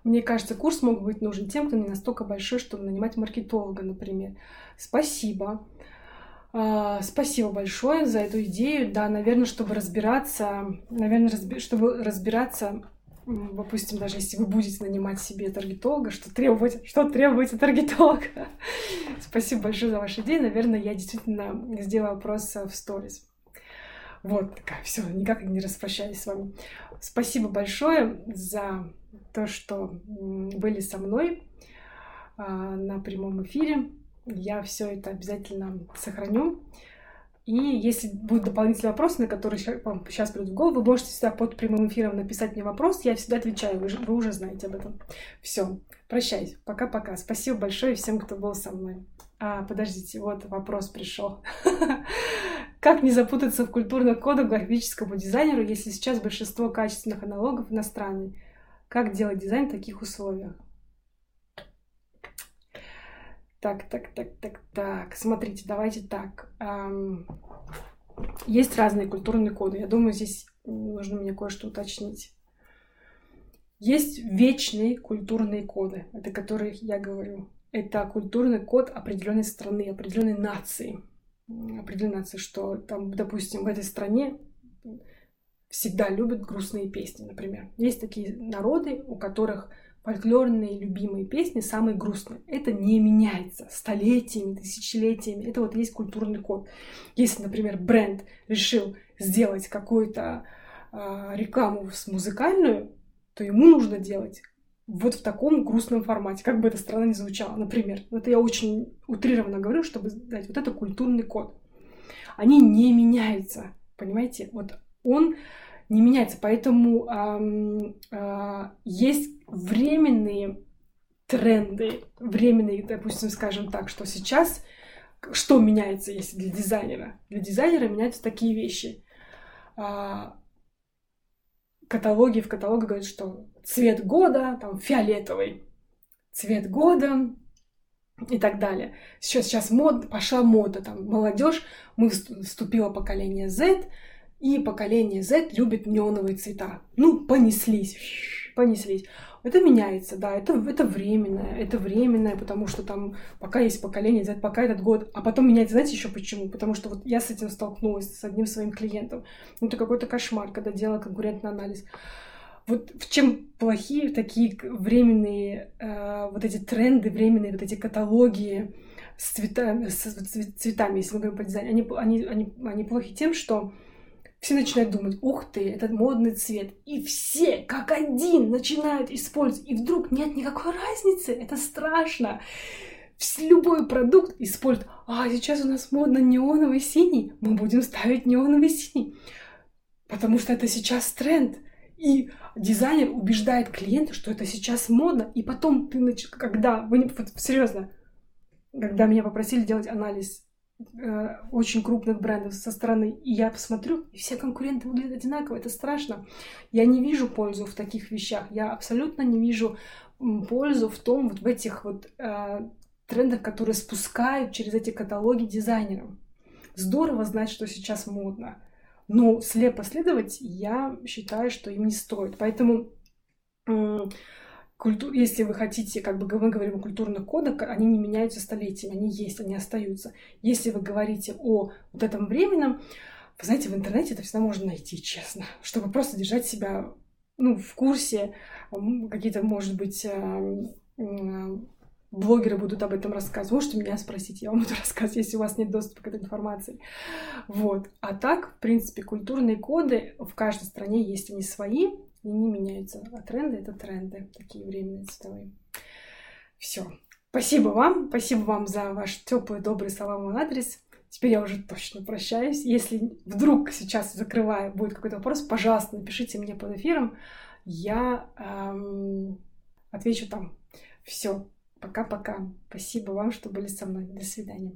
Мне кажется, курс мог быть нужен тем, кто не настолько большой, чтобы нанимать маркетолога, например. Спасибо. А, спасибо большое за эту идею. Да, наверное, чтобы разбираться, наверное, разби- чтобы разбираться допустим, даже если вы будете нанимать себе таргетолога, что требовать, что требуете таргетолога. Спасибо большое за ваши идеи. Наверное, я действительно сделаю вопрос в сторис. Вот такая, все, никак не распрощаюсь с вами. Спасибо большое за то, что были со мной а, на прямом эфире. Я все это обязательно сохраню. И если будут дополнительные вопросы, на которые вам сейчас придут в голову, вы можете всегда под прямым эфиром написать мне вопрос, я всегда отвечаю, вы, вы уже знаете об этом. Все, прощаюсь, пока-пока. Спасибо большое всем, кто был со мной. А, подождите, вот вопрос пришел. Как не запутаться в культурных кодах графическому дизайнеру, если сейчас большинство качественных аналогов иностранные? Как делать дизайн в таких условиях? Так, так, так, так, так. Смотрите, давайте так. Есть разные культурные коды. Я думаю, здесь нужно мне кое-что уточнить. Есть вечные культурные коды, это которые я говорю. Это культурный код определенной страны, определенной нации. Определенной нации, что там, допустим, в этой стране всегда любят грустные песни, например. Есть такие народы, у которых фольклорные любимые песни самые грустные. Это не меняется столетиями, тысячелетиями. Это вот есть культурный код. Если, например, бренд решил сделать какую-то э, рекламу с музыкальную, то ему нужно делать вот в таком грустном формате, как бы эта страна ни звучала. Например, это я очень утрированно говорю, чтобы дать вот это культурный код. Они не меняются, понимаете? Вот он не меняется. Поэтому э, э, есть временные тренды временные, допустим, скажем так, что сейчас что меняется, если для дизайнера? Для дизайнера меняются такие вещи. А, каталоги, в каталоге говорят, что цвет года, там, фиолетовый, цвет года и так далее. Сейчас, сейчас мод, пошла мода, там, молодежь, мы вступило поколение Z, и поколение Z любит неоновые цвета. Ну, понеслись, понеслись. Это меняется, да, это, это временное, это временное, потому что там пока есть поколение пока этот год, а потом меняется, знаете еще почему? Потому что вот я с этим столкнулась с одним своим клиентом. Ну, это какой-то кошмар, когда делала конкурентный анализ. Вот в чем плохие такие временные э, вот эти тренды, временные вот эти каталоги с цветами, с цветами если мы говорим по дизайну, они, они, они, они плохи тем, что все начинают думать, ух ты, этот модный цвет. И все, как один, начинают использовать. И вдруг нет никакой разницы. Это страшно. Любой продукт использует. А, сейчас у нас модно неоновый синий. Мы будем ставить неоновый синий. Потому что это сейчас тренд. И дизайнер убеждает клиента, что это сейчас модно. И потом ты, когда, вы не, серьезно, когда меня попросили делать анализ очень крупных брендов со стороны, и я посмотрю, и все конкуренты выглядят одинаково, это страшно. Я не вижу пользу в таких вещах, я абсолютно не вижу пользу в том, вот в этих вот э, трендах, которые спускают через эти каталоги дизайнерам. Здорово знать, что сейчас модно, но слепо следовать я считаю, что им не стоит. Поэтому культур, если вы хотите, как бы мы говорим о культурных кодах, они не меняются столетиями, они есть, они остаются. Если вы говорите о вот этом временном, вы знаете, в интернете это всегда можно найти, честно, чтобы просто держать себя ну, в курсе, какие-то, может быть, э, блогеры будут об этом рассказывать. Можете меня спросить, я вам буду рассказывать, если у вас нет доступа к этой информации. Вот. А так, в принципе, культурные коды в каждой стране есть они свои, и не меняются. А тренды — это тренды, такие временные цветовые. Все. Спасибо вам, спасибо вам за ваш теплый, добрый мой адрес. Теперь я уже точно прощаюсь. Если вдруг сейчас закрываю, будет какой-то вопрос, пожалуйста, напишите мне под эфиром. Я эм, отвечу там. Все. Пока-пока. Спасибо вам, что были со мной. До свидания.